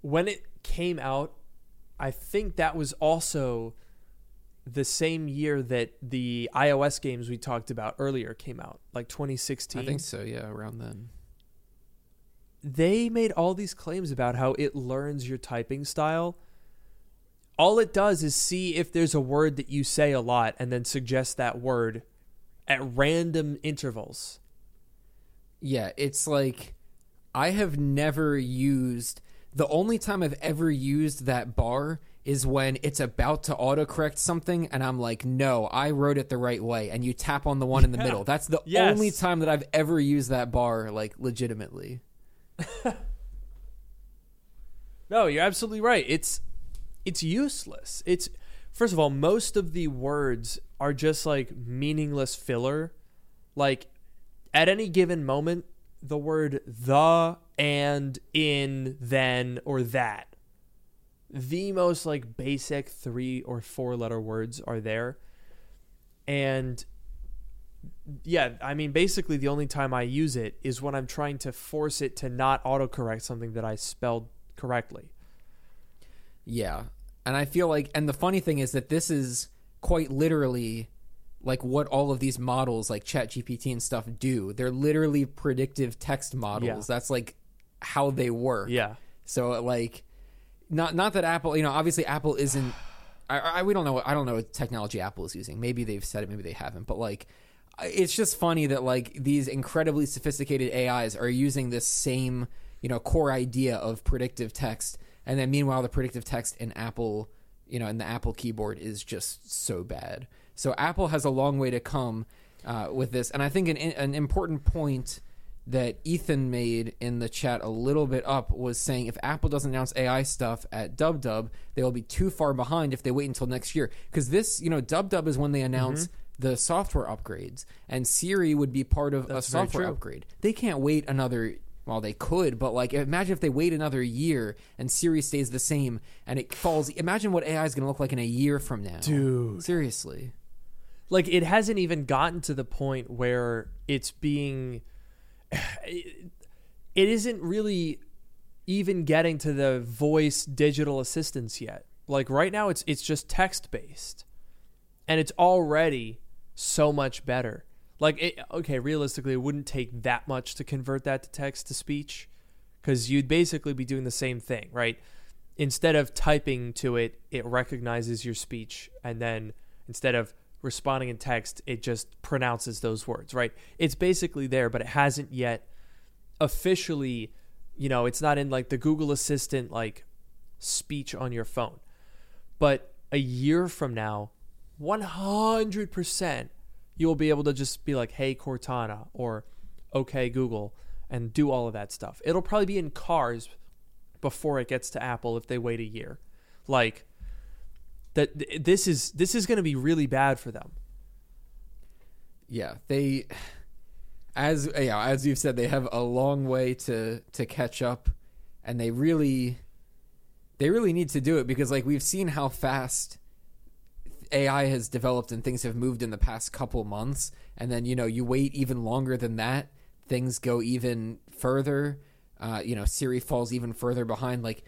when it came out, I think that was also the same year that the iOS games we talked about earlier came out, like 2016. I think so, yeah, around then. they made all these claims about how it learns your typing style. All it does is see if there's a word that you say a lot and then suggest that word at random intervals. Yeah, it's like I have never used the only time I've ever used that bar is when it's about to autocorrect something and I'm like, "No, I wrote it the right way." And you tap on the one in the Yeah. middle. That's the Yes. only time that I've ever used that bar like legitimately. No, you're absolutely right. It's it's useless. It's first of all, most of the words are just like meaningless filler. Like at any given moment, the word the and in then or that. The most like basic 3 or 4 letter words are there. And yeah, I mean basically the only time I use it is when I'm trying to force it to not autocorrect something that I spelled correctly. Yeah. And I feel like and the funny thing is that this is quite literally like what all of these models like ChatGPT and stuff do. They're literally predictive text models. Yeah. That's like how they work. Yeah. So like, not not that Apple, you know, obviously Apple isn't. I, I we don't know. I don't know what technology Apple is using. Maybe they've said it. Maybe they haven't. But like, it's just funny that like these incredibly sophisticated AIs are using this same you know core idea of predictive text, and then meanwhile the predictive text in Apple, you know, in the Apple keyboard is just so bad. So Apple has a long way to come uh, with this, and I think an an important point that Ethan made in the chat a little bit up was saying if Apple doesn't announce AI stuff at Dub Dub, they will be too far behind if they wait until next year. Because this, you know, Dub Dub is when they announce the software upgrades, and Siri would be part of That's a software upgrade. They can't wait another. Well, they could, but like, imagine if they wait another year and Siri stays the same and it falls. Imagine what AI is going to look like in a year from now, Dude. Seriously. Like it hasn't even gotten to the point where it's being it isn't really even getting to the voice digital assistants yet. Like right now it's it's just text based. And it's already so much better. Like it, okay, realistically it wouldn't take that much to convert that to text to speech cuz you'd basically be doing the same thing, right? Instead of typing to it, it recognizes your speech and then instead of responding in text, it just pronounces those words, right? It's basically there, but it hasn't yet officially, you know, it's not in like the Google Assistant like speech on your phone. But a year from now, 100% you will be able to just be like, hey, Cortana, or okay, Google, and do all of that stuff. It'll probably be in cars before it gets to Apple if they wait a year. Like that th- this is this is going to be really bad for them. Yeah, they as yeah, as you've said, they have a long way to to catch up, and they really they really need to do it because like we've seen how fast AI has developed and things have moved in the past couple months, and then you know you wait even longer than that, things go even further. Uh, you know, Siri falls even further behind. Like,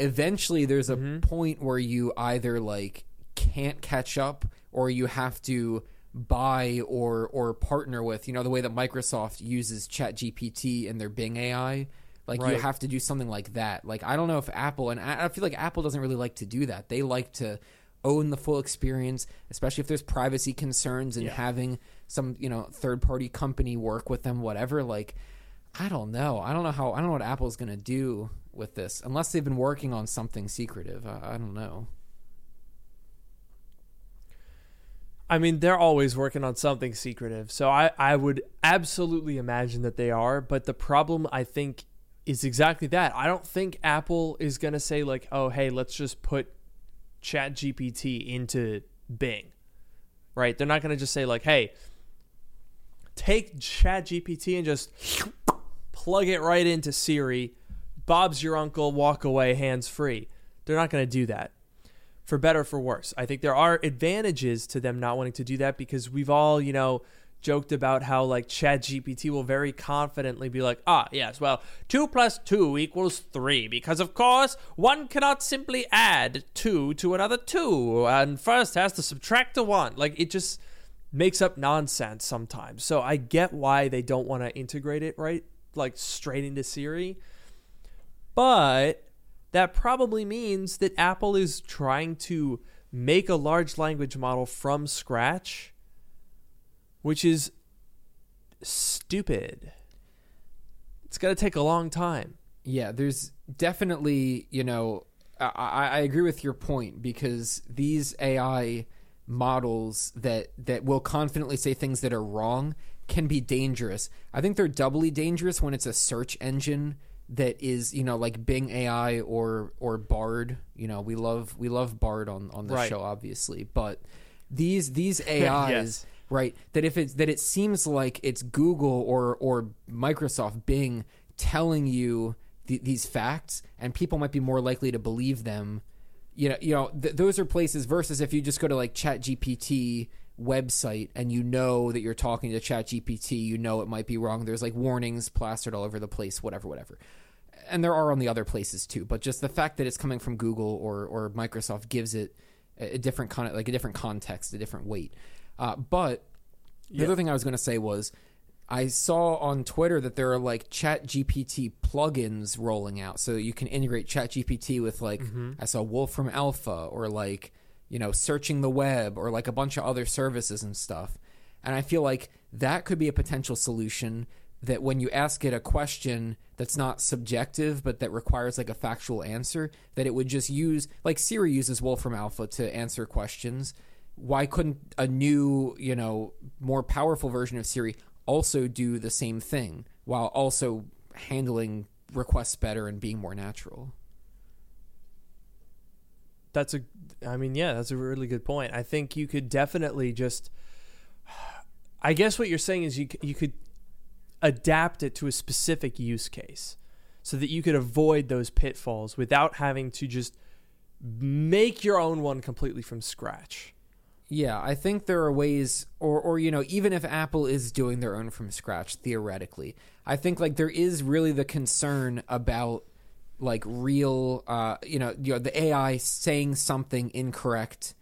eventually, there's a mm-hmm. point where you either like can't catch up, or you have to buy or or partner with. You know, the way that Microsoft uses ChatGPT in their Bing AI. Like you have to do something like that. Like I don't know if Apple and I I feel like Apple doesn't really like to do that. They like to own the full experience, especially if there's privacy concerns and Yeah. having some, you know, third party company work with them, whatever. Like I don't know. I don't know how I don't know what Apple's gonna do with this. Unless they've been working on something secretive. I, I don't know. I mean, they're always working on something secretive. So I, I would absolutely imagine that they are. But the problem, I think, is exactly that. I don't think Apple is going to say, like, oh, hey, let's just put ChatGPT into Bing. Right? They're not going to just say, like, hey, take ChatGPT and just plug it right into Siri. Bob's your uncle, walk away hands free. They're not going to do that for better or for worse. I think there are advantages to them not wanting to do that because we've all, you know, joked about how like Chat GPT will very confidently be like, ah, yes, well, two plus two equals three because of course one cannot simply add two to another two and first has to subtract a one. Like it just makes up nonsense sometimes. So I get why they don't want to integrate it right like straight into Siri. But that probably means that Apple is trying to make a large language model from scratch, which is stupid. It's going to take a long time. Yeah, there's definitely, you know, I, I agree with your point because these AI models that that will confidently say things that are wrong can be dangerous. I think they're doubly dangerous when it's a search engine that is, you know, like Bing AI or or Bard. You know, we love we love Bard on on the Right. show, obviously, but these these AIs Yes. right that if it's that it seems like it's google or or microsoft bing telling you th- these facts and people might be more likely to believe them you know you know th- those are places versus if you just go to like chat gpt website and you know that you're talking to chat gpt you know it might be wrong. There's like warnings plastered all over the place whatever whatever. And there are on the other places too but just the fact that it's coming from google or or microsoft gives it a different con- like a different context a different weight. Uh, but the Yeah. other thing I was going to say was I saw on Twitter that there are like Chat GPT plugins rolling out, so you can integrate Chat GPT with like I saw Wolfram Alpha or like you know searching the web or like a bunch of other services and stuff. And I feel like that could be a potential solution that when you ask it a question that's not subjective but that requires like a factual answer, that it would just use like Siri uses Wolfram Alpha to answer questions why couldn't a new, you know, more powerful version of Siri also do the same thing while also handling requests better and being more natural? That's a, I mean, yeah, that's a really good point. I think you could definitely just, I guess what you're saying is you you could adapt it to a specific use case, so that you could avoid those pitfalls without having to just make your own one completely from scratch. Yeah, I think there are ways, or or you know, even if Apple is doing their own from scratch theoretically, I think like there is really the concern about like real, uh, you know, you know, the AI saying something incorrect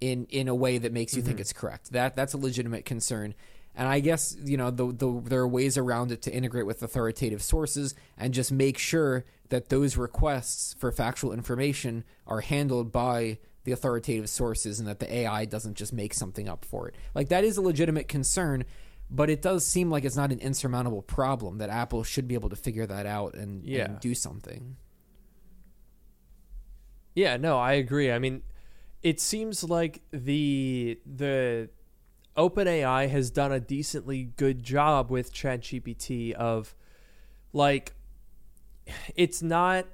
in in a way that makes you think it's correct. That that's a legitimate concern. And I guess you know the, the there are ways around it to integrate with authoritative sources and just make sure that those requests for factual information are handled by the authoritative sources and that the AI doesn't just make something up for it. Like that is a legitimate concern, but it does seem like it's not an insurmountable problem that Apple should be able to figure that out and, Yeah. and do something. Yeah, no, I agree. I mean, it seems like the the OpenAI has done a decently good job with ChatGPT of like it's not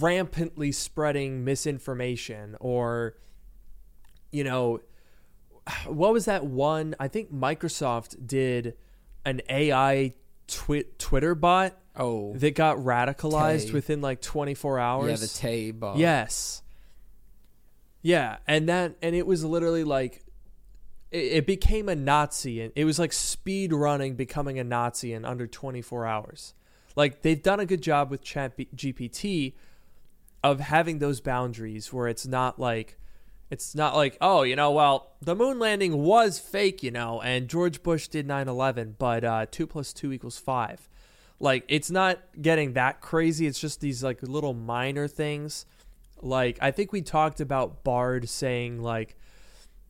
rampantly spreading misinformation or you know what was that one i think microsoft did an ai twi- twitter bot Oh, that got radicalized Tay. within like 24 hours yeah, the Tay bot. Yes. Yeah, and that and it was literally like it, it became a Nazi and it was like speed running becoming a Nazi in under 24 hours. Like they've done a good job with Chat GPT of having those boundaries where it's not like it's not like, oh, you know, well, the moon landing was fake, you know, and George Bush did 9 11, but uh, 2 plus 2 equals 5. Like, it's not getting that crazy. It's just these, like, little minor things. Like, I think we talked about Bard saying, like,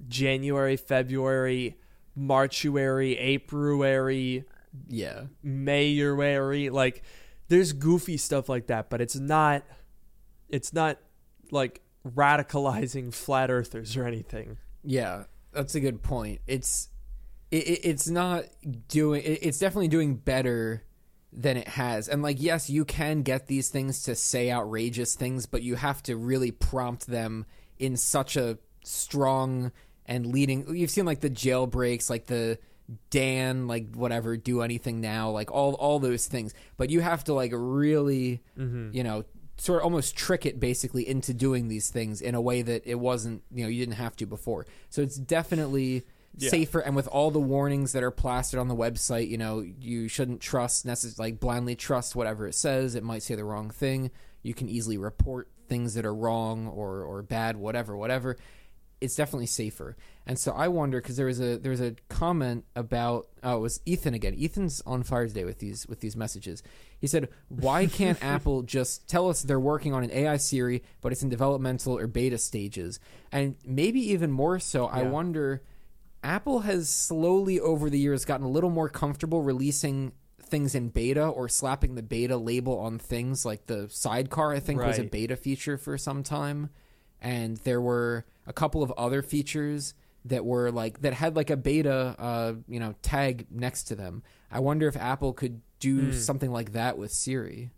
January, February, Marchuary, Apruary, yeah. Mayuary. Like, there's goofy stuff like that, but it's not, it's not, like, radicalizing flat earthers or anything. Yeah, that's a good point. It's it, it, it's not doing. It, it's definitely doing better than it has. And like, yes, you can get these things to say outrageous things, but you have to really prompt them in such a strong and leading. You've seen like the jailbreaks, like the Dan, like whatever, do anything now, like all all those things. But you have to like really, mm-hmm. you know, sort of almost trick it basically into doing these things in a way that it wasn't, you know, you didn't have to before. So it's definitely Yeah. safer and with all the warnings that are plastered on the website, you know, you shouldn't trust necessarily like blindly trust whatever it says. It might say the wrong thing. You can easily report things that are wrong or or bad, whatever, whatever. It's definitely safer. And so I wonder because there was a there was a comment about oh it was Ethan again. Ethan's on fire today with these with these messages. He said, "Why can't Apple just tell us they're working on an AI Siri, but it's in developmental or beta stages?" And maybe even more so, I wonder. Apple has slowly over the years gotten a little more comfortable releasing things in beta or slapping the beta label on things like the sidecar I think was a beta feature for some time and there were a couple of other features that were like that had like a beta uh you know tag next to them. I wonder if Apple could do something like that with Siri.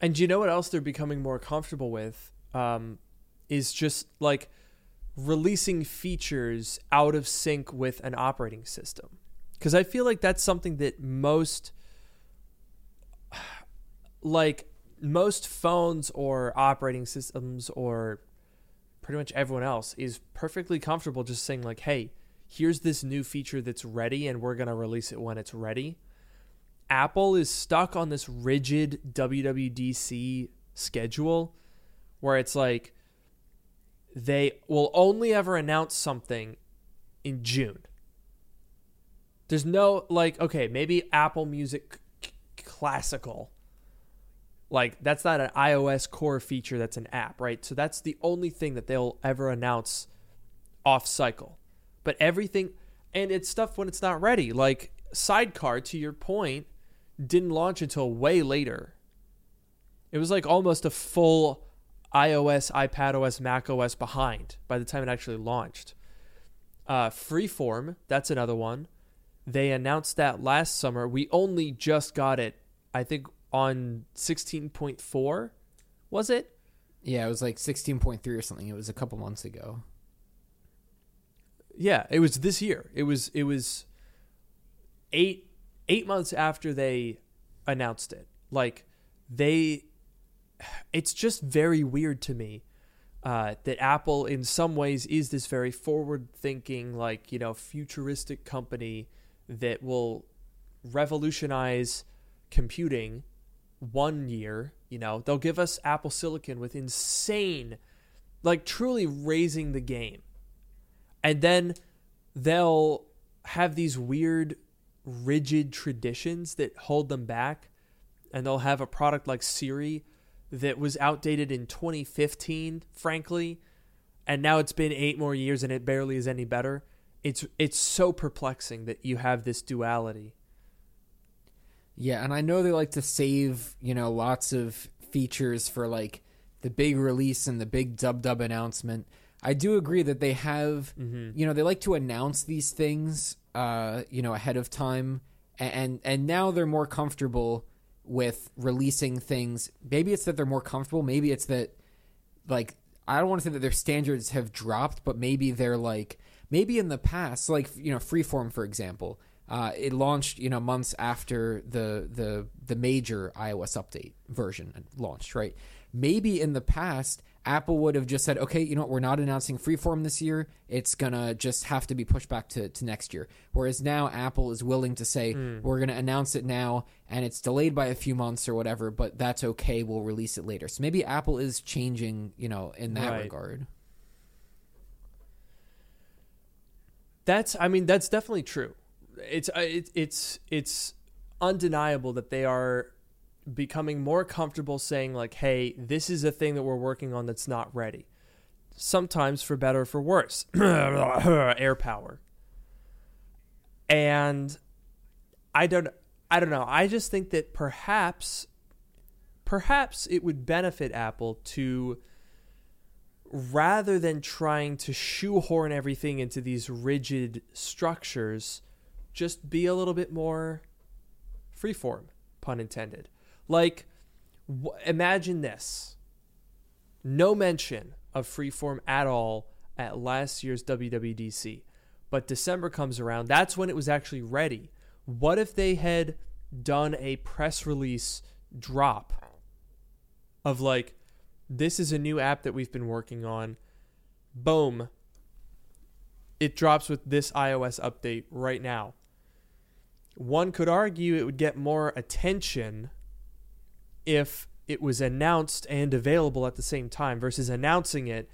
And do you know what else they're becoming more comfortable with? Um, is just like releasing features out of sync with an operating system. Because I feel like that's something that most, like most phones or operating systems or pretty much everyone else is perfectly comfortable just saying like, "Hey, here's this new feature that's ready, and we're gonna release it when it's ready." Apple is stuck on this rigid WWDC schedule where it's like they will only ever announce something in June. There's no like okay, maybe Apple Music c- Classical. Like that's not an iOS core feature that's an app, right? So that's the only thing that they'll ever announce off cycle. But everything and it's stuff when it's not ready. Like Sidecar to your point didn't launch until way later. It was like almost a full iOS, iPadOS, macOS behind by the time it actually launched. Uh, Freeform, that's another one. They announced that last summer. We only just got it, I think, on 16.4. Was it? Yeah, it was like 16.3 or something. It was a couple months ago. Yeah, it was this year. It was it was eight eight months after they announced it. Like they, it's just very weird to me uh, that Apple, in some ways, is this very forward thinking, like you know, futuristic company that will revolutionize computing one year. You know, they'll give us Apple Silicon with insane, like truly raising the game. And then they'll have these weird rigid traditions that hold them back. And they'll have a product like Siri that was outdated in 2015 frankly. And now it's been 8 more years and it barely is any better. It's it's so perplexing that you have this duality Yeah, and I know they like to save, you know, lots of features for like the big release and the big dub dub announcement. I do agree that they have, you know, they like to announce these things, uh, you know, ahead of time, and and now they're more comfortable with releasing things. Maybe it's that they're more comfortable. Maybe it's that like I don't want to say that their standards have dropped, but maybe they're like maybe in the past, like you know, Freeform for example, uh, it launched you know months after the the the major iOS update version launched, right? Maybe in the past, Apple would have just said, okay, you know what, we're not announcing Freeform this year. It's gonna just have to be pushed back to, to next year. Whereas now Apple is willing to say, we're gonna announce it now and it's delayed by a few months or whatever, but that's okay, we'll release it later. So maybe Apple is changing, you know, in that Right. regard. That's I mean that's definitely true. It's uh, it, it's it's undeniable that they are becoming more comfortable saying like, "Hey, this is a thing that we're working on that's not ready." Sometimes for better or for worse. Air power. And I don't I don't know. I just think that perhaps perhaps it would benefit Apple to rather than trying to shoehorn everything into these rigid structures, just be a little bit more freeform, pun intended. Like, w- imagine this no mention of freeform at all at last year's WWDC. But December comes around, that's when it was actually ready. What if they had done a press release drop of like, this is a new app that we've been working on. Boom. It drops with this iOS update right now. One could argue it would get more attention if it was announced and available at the same time versus announcing it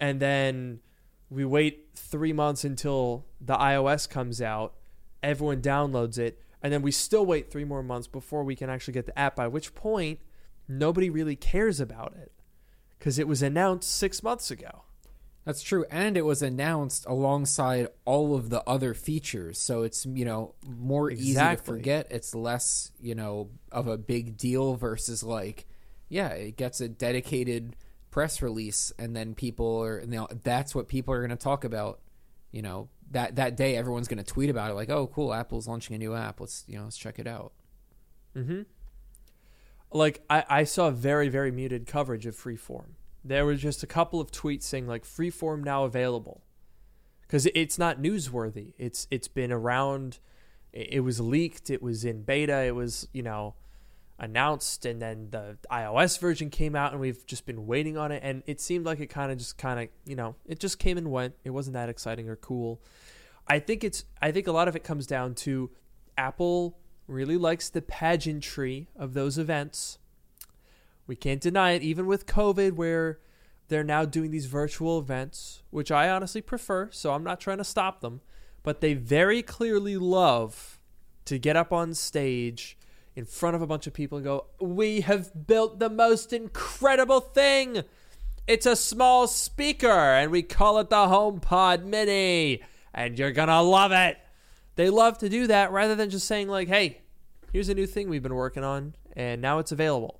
and then we wait three months until the iOS comes out, everyone downloads it, and then we still wait three more months before we can actually get the app, by which point nobody really cares about it because it was announced six months ago. That's true, and it was announced alongside all of the other features, so it's you know more easy to forget. It's less you know of a big deal versus like, yeah, it gets a dedicated press release, and then people are, you know, that's what people are going to talk about. You know that that day, everyone's going to tweet about it, like, oh, cool, Apple's launching a new app. Let's you know let's check it out. Mm-hmm. Like I, I saw very very muted coverage of Freeform. There was just a couple of tweets saying like Freeform now available, because it's not newsworthy. It's it's been around. It, was leaked. It was in beta. It was you know announced, and then the iOS version came out, and we've just been waiting on it. And it seemed like it kind of just kind of you know it just came and went. It wasn't that exciting or cool. I think it's I think a lot of it comes down to Apple really likes the pageantry of those events. We can't deny it, even with COVID, where they're now doing these virtual events, which I honestly prefer, so I'm not trying to stop them. But they very clearly love to get up on stage in front of a bunch of people and go, We have built the most incredible thing! It's a small speaker, and we call it the HomePod Mini, and you're gonna love it. They love to do that rather than just saying, like, hey, here's a new thing we've been working on, and now it's available.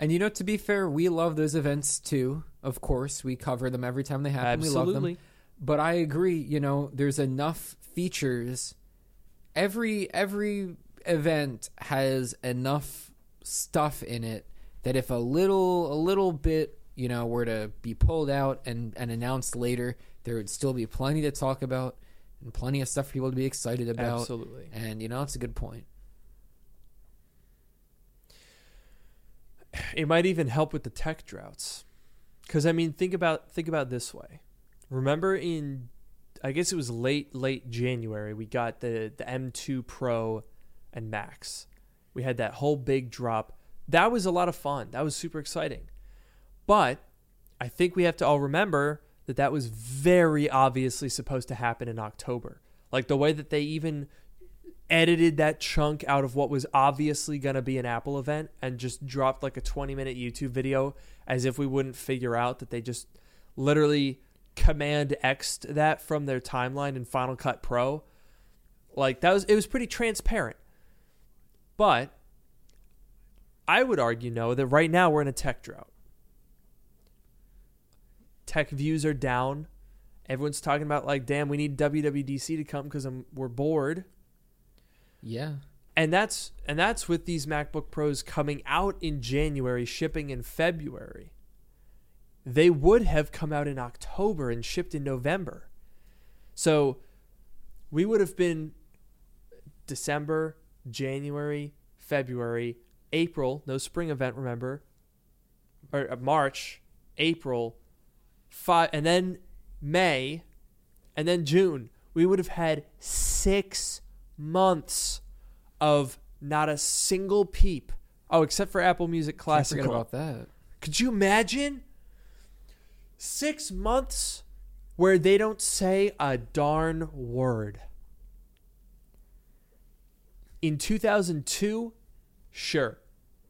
And you know, to be fair, we love those events too. Of course, we cover them every time they happen. We love them. But I agree. You know, there's enough features. Every every event has enough stuff in it that if a little a little bit you know were to be pulled out and and announced later, there would still be plenty to talk about and plenty of stuff for people to be excited about. Absolutely. And you know, it's a good point. It might even help with the tech droughts. Cuz I mean, think about think about this way. Remember in I guess it was late late January, we got the the M2 Pro and Max. We had that whole big drop. That was a lot of fun. That was super exciting. But I think we have to all remember that that was very obviously supposed to happen in October. Like the way that they even edited that chunk out of what was obviously going to be an Apple event and just dropped like a 20 minute YouTube video as if we wouldn't figure out that they just literally command X'd that from their timeline in Final Cut Pro. Like that was it was pretty transparent. But I would argue no that right now we're in a tech drought. Tech views are down. Everyone's talking about like damn we need WWDC to come cuz we're bored. Yeah. and that's and that's with these MacBook Pros coming out in January, shipping in February. They would have come out in October and shipped in November. So we would have been December, January, February, April, no spring event, remember? Or uh, March, April, five, and then May, and then June. We would have had six months of not a single peep. Oh, except for Apple Music Can't forget about that. Could you imagine six months where they don't say a darn word? In 2002, sure,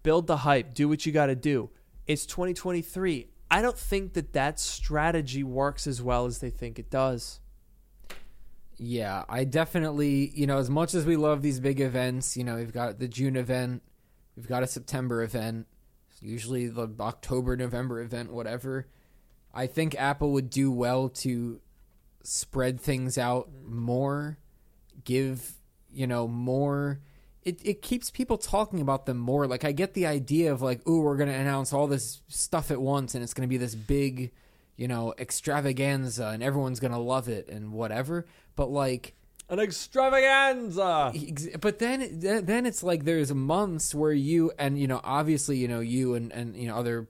build the hype, do what you got to do. It's 2023. I don't think that that strategy works as well as they think it does. Yeah, I definitely, you know, as much as we love these big events, you know, we've got the June event, we've got a September event, usually the October, November event, whatever. I think Apple would do well to spread things out more, give, you know, more. It, it keeps people talking about them more. Like, I get the idea of, like, ooh, we're going to announce all this stuff at once and it's going to be this big, you know, extravaganza and everyone's going to love it and whatever. But, like, An extravaganza. Ex- but then then then it's like there's months where you and you know obviously you know you and and you know other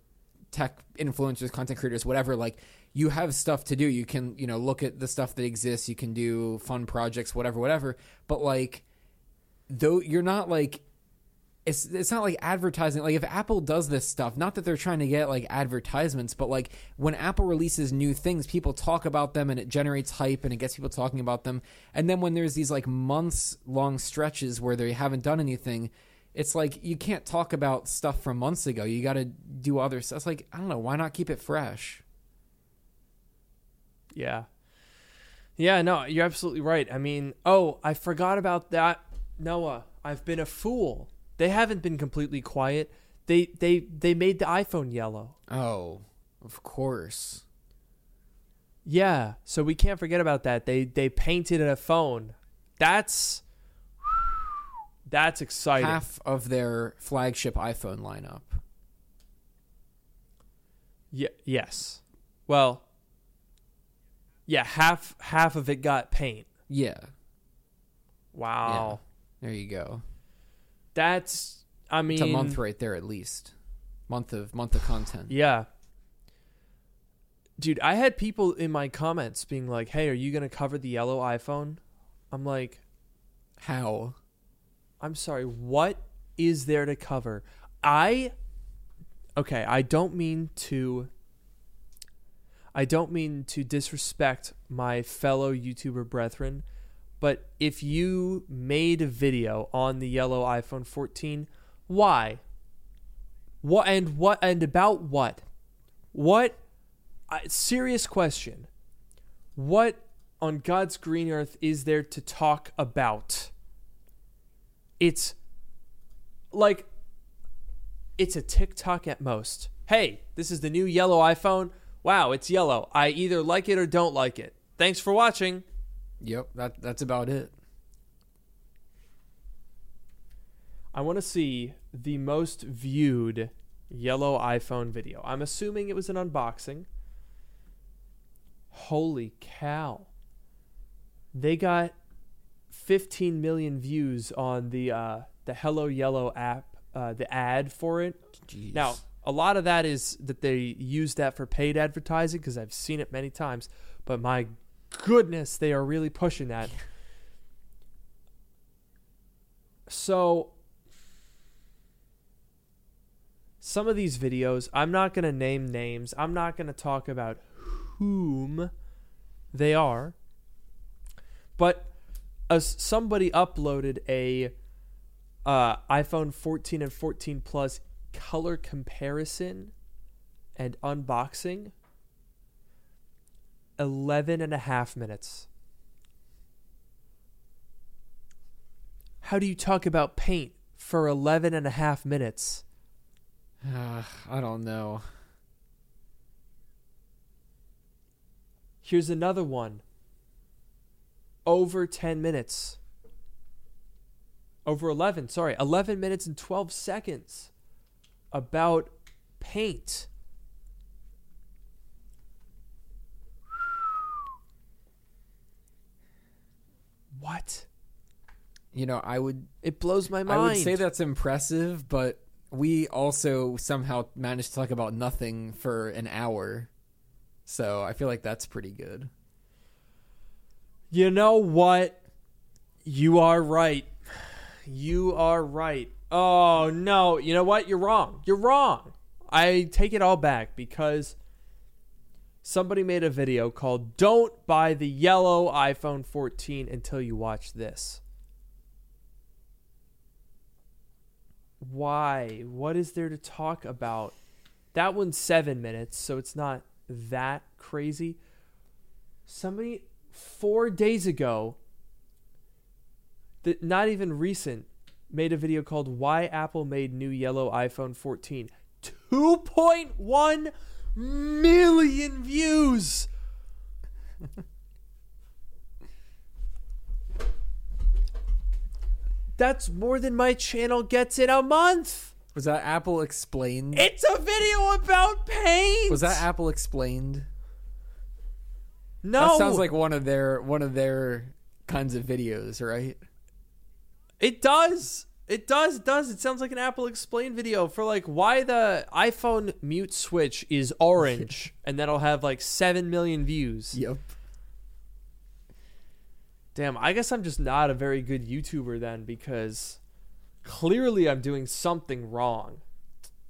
tech influencers content creators whatever like you have stuff to do you can you know look at the stuff that exists you can do fun projects whatever whatever but like though you're not like it's it's not like advertising like if apple does this stuff not that they're trying to get like advertisements but like when apple releases new things people talk about them and it generates hype and it gets people talking about them and then when there's these like months long stretches where they haven't done anything it's like you can't talk about stuff from months ago you got to do other stuff it's like i don't know why not keep it fresh Yeah. Yeah, no, you're absolutely right. I mean, oh, I forgot about that. Noah, I've been a fool. They haven't been completely quiet. They they they made the iPhone yellow. oh of course Yeah, so we can't forget about that. They they painted a phone. That's that's exciting. half of their flagship iphone lineup Yeah, yes. Well, yeah, half half of it got paint. yeah Wow. there you go That's I mean it's a month right there at least month of month of content Yeah. Dude, I had people in my comments being like, "Hey, are you going to cover the yellow iPhone?" I'm like, how "I'm sorry, what is there to cover?" I Okay, I don't mean to I don't mean to disrespect my fellow YouTuber brethren, but if you made a video on the yellow iPhone 14, why? What and what and about what? What? I serious question. What on God's green earth is there to talk about? It's like it's a TikTok at most. Hey, this is the new yellow iPhone. Wow, it's yellow. I either like it or don't like it. Thanks for watching. Yep, that that's about it. I want to see the most viewed yellow iPhone video. I'm assuming it was an unboxing. Holy cow. They got 15 million views on the uh, the Hello Yellow app, uh, the ad for it. Jeez. Now, a lot of that is that they use that for paid advertising because I've seen it many times. But my goodness, they are really pushing that. So, some of these videos, I'm not going to name names. I'm not going to talk about whom they are. But as somebody uploaded a uh, iPhone 14 and 14 Plus color comparison and unboxing 11 and a half minutes. How do you talk about paint for 11 and a half minutes? Uh, I don't know. Here's another one. Over 10 minutes. over 11, sorry, 11 minutes and 12 seconds about paint. What? You know, I would It blows my mind. I would say that's impressive, but we also somehow managed to talk about nothing for an hour. So I feel like that's pretty good. You know what? You are right. You are right. Oh, no. You know what? You're wrong. You're wrong. I take it all back because somebody made a video called Don't Buy the Yellow iPhone 14 Until You Watch This. Why? What is there to talk about? That one's seven minutes, so it's not that crazy. Somebody four days ago, that not even recent, made a video called "Why Apple Made New Yellow iPhone 14." 2.1 million views. That's more than my channel gets in a month. Was that Apple explained? It's a video about paint. Was that Apple explained? no? That sounds like one of their one of their kinds of videos, right? It does. It does. It does. It sounds like an Apple Explain video for like why the iPhone mute switch is orange, and that'll have like seven million views. Yep. Damn. I guess I'm just not a very good YouTuber then because clearly I'm doing something wrong.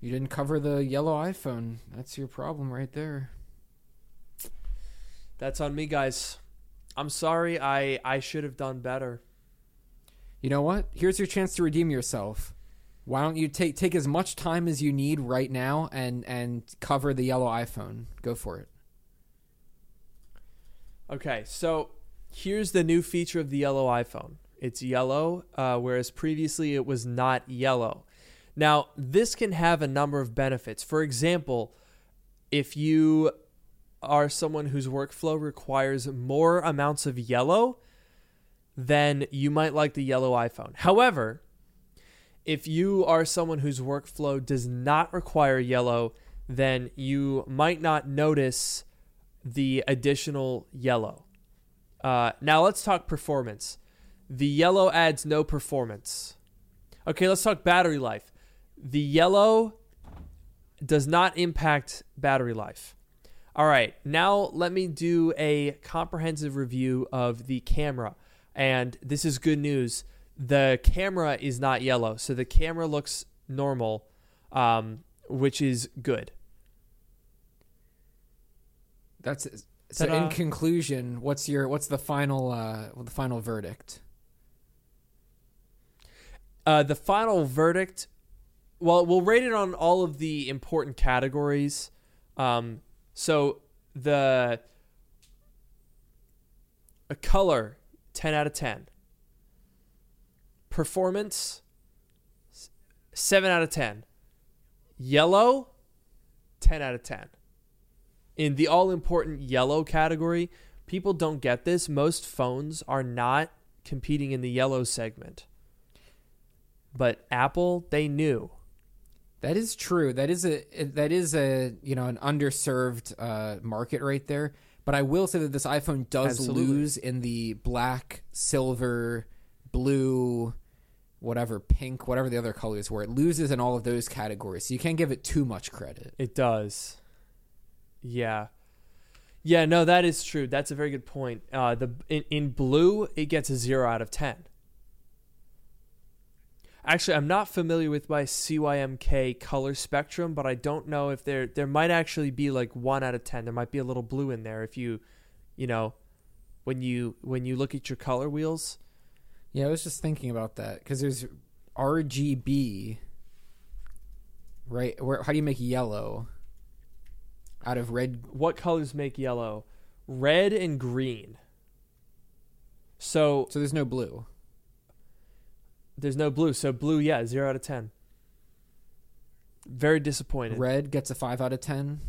You didn't cover the yellow iPhone. That's your problem right there. That's on me, guys. I'm sorry. I I should have done better. You know what? Here's your chance to redeem yourself. Why don't you take take as much time as you need right now and and cover the yellow iPhone? Go for it. Okay, so here's the new feature of the yellow iPhone. It's yellow, uh, whereas previously it was not yellow. Now, this can have a number of benefits. For example, if you are someone whose workflow requires more amounts of yellow, then you might like the yellow iPhone. However, if you are someone whose workflow does not require yellow, then you might not notice the additional yellow. Uh, now let's talk performance. The yellow adds no performance. Okay, let's talk battery life. The yellow does not impact battery life. All right, now let me do a comprehensive review of the camera. And this is good news. The camera is not yellow, so the camera looks normal, um, which is good. That's so. Ta-da. In conclusion, what's your what's the final uh the final verdict? Uh, the final verdict. Well, we'll rate it on all of the important categories. Um, so the a color, ten out of ten. Performance, seven out of ten. Yellow, ten out of ten. In the all important yellow category, people don't get this. Most phones are not competing in the yellow segment but Apple they knew. That is true. That is a that is a you know an underserved uh, market right there. But I will say that this iPhone does Absolutely. lose in the black, silver, blue, whatever, pink, whatever the other colors were. It loses in all of those categories. So you can't give it too much credit. It does. Yeah. Yeah, no, that is true. That's a very good point. Uh, the in, in blue, it gets a zero out of ten. Actually, I'm not familiar with my CYMK color spectrum, but I don't know if there there might actually be like one out of ten. There might be a little blue in there if you, you know, when you when you look at your color wheels. Yeah, I was just thinking about that because there's RGB, right? Where how do you make yellow out of red? What colors make yellow? Red and green. So So there's no blue. There's no blue. So blue, yeah, zero out of ten. Very disappointed. Red, gets a five out of ten,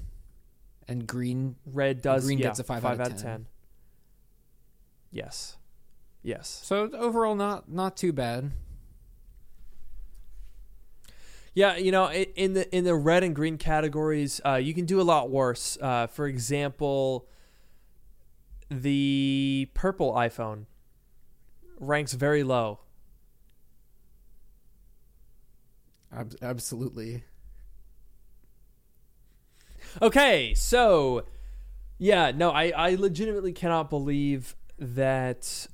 and green Red does. green yeah, gets a five out of 10. ten. Yes. Yes. So overall, not not too bad. Yeah, you know, in the in the red and green categories, uh, you can do a lot worse. Uh, for example, the purple iPhone ranks very low. Ab- absolutely. Okay, so yeah, no, I, I legitimately cannot believe that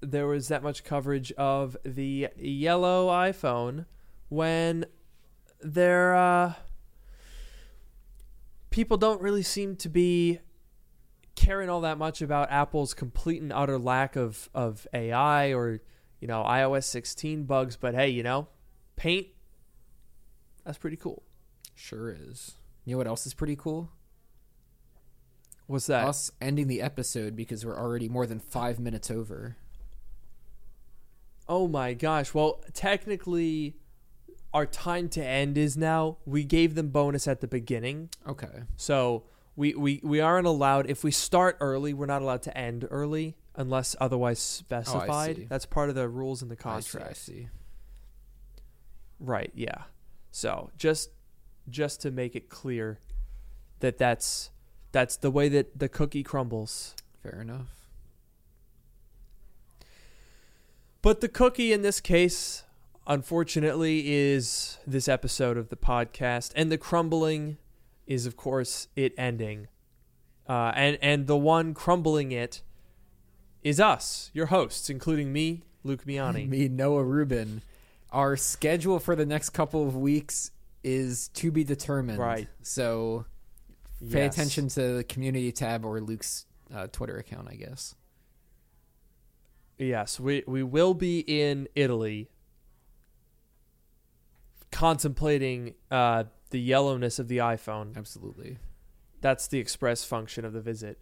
there was that much coverage of the yellow iPhone when there uh people don't really seem to be caring all that much about Apple's complete and utter lack of, of AI or, you know, iOS 16 bugs, but hey, you know, paint that's pretty cool. Sure is. You know what else is pretty cool? What's that? Us ending the episode because we're already more than five minutes over. Oh my gosh. Well, technically, our time to end is now. We gave them bonus at the beginning. Okay. So we, we, we aren't allowed, if we start early, we're not allowed to end early unless otherwise oh, specified. see. That's part of the rules in the I see, contract. I see. Right, yeah. So just just to make it clear that that's that's the way that the cookie crumbles. Fair enough. But the cookie in this case, unfortunately, is this episode of the podcast, and the crumbling is, of course, it ending. Uh, and and the one crumbling it is us, your hosts, including me, Luke Miani. Me, Noah Rubin. Our schedule for the next couple of weeks is to be determined. Right. So pay Yes. attention to the community tab or Luke's uh, Twitter account, I guess. Yes, we we will be in Italy, contemplating uh, the yellowness of the iPhone. Absolutely. That's the express function of the visit,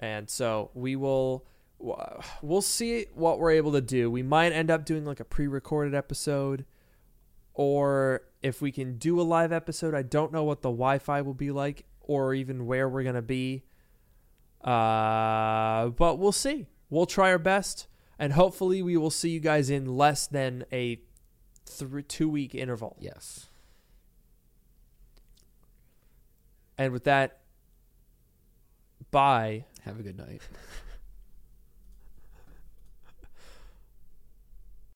and so we will we'll see what we're able to do. We might end up doing like a pre-recorded episode, or if we can do a live episode. I don't know what the Wi-Fi will be like, or even where we're gonna be. Uh, but we'll see. We'll try our best, and hopefully, we will see you guys in less than a th- two-week interval. Yes. And with that, bye. Have a good night.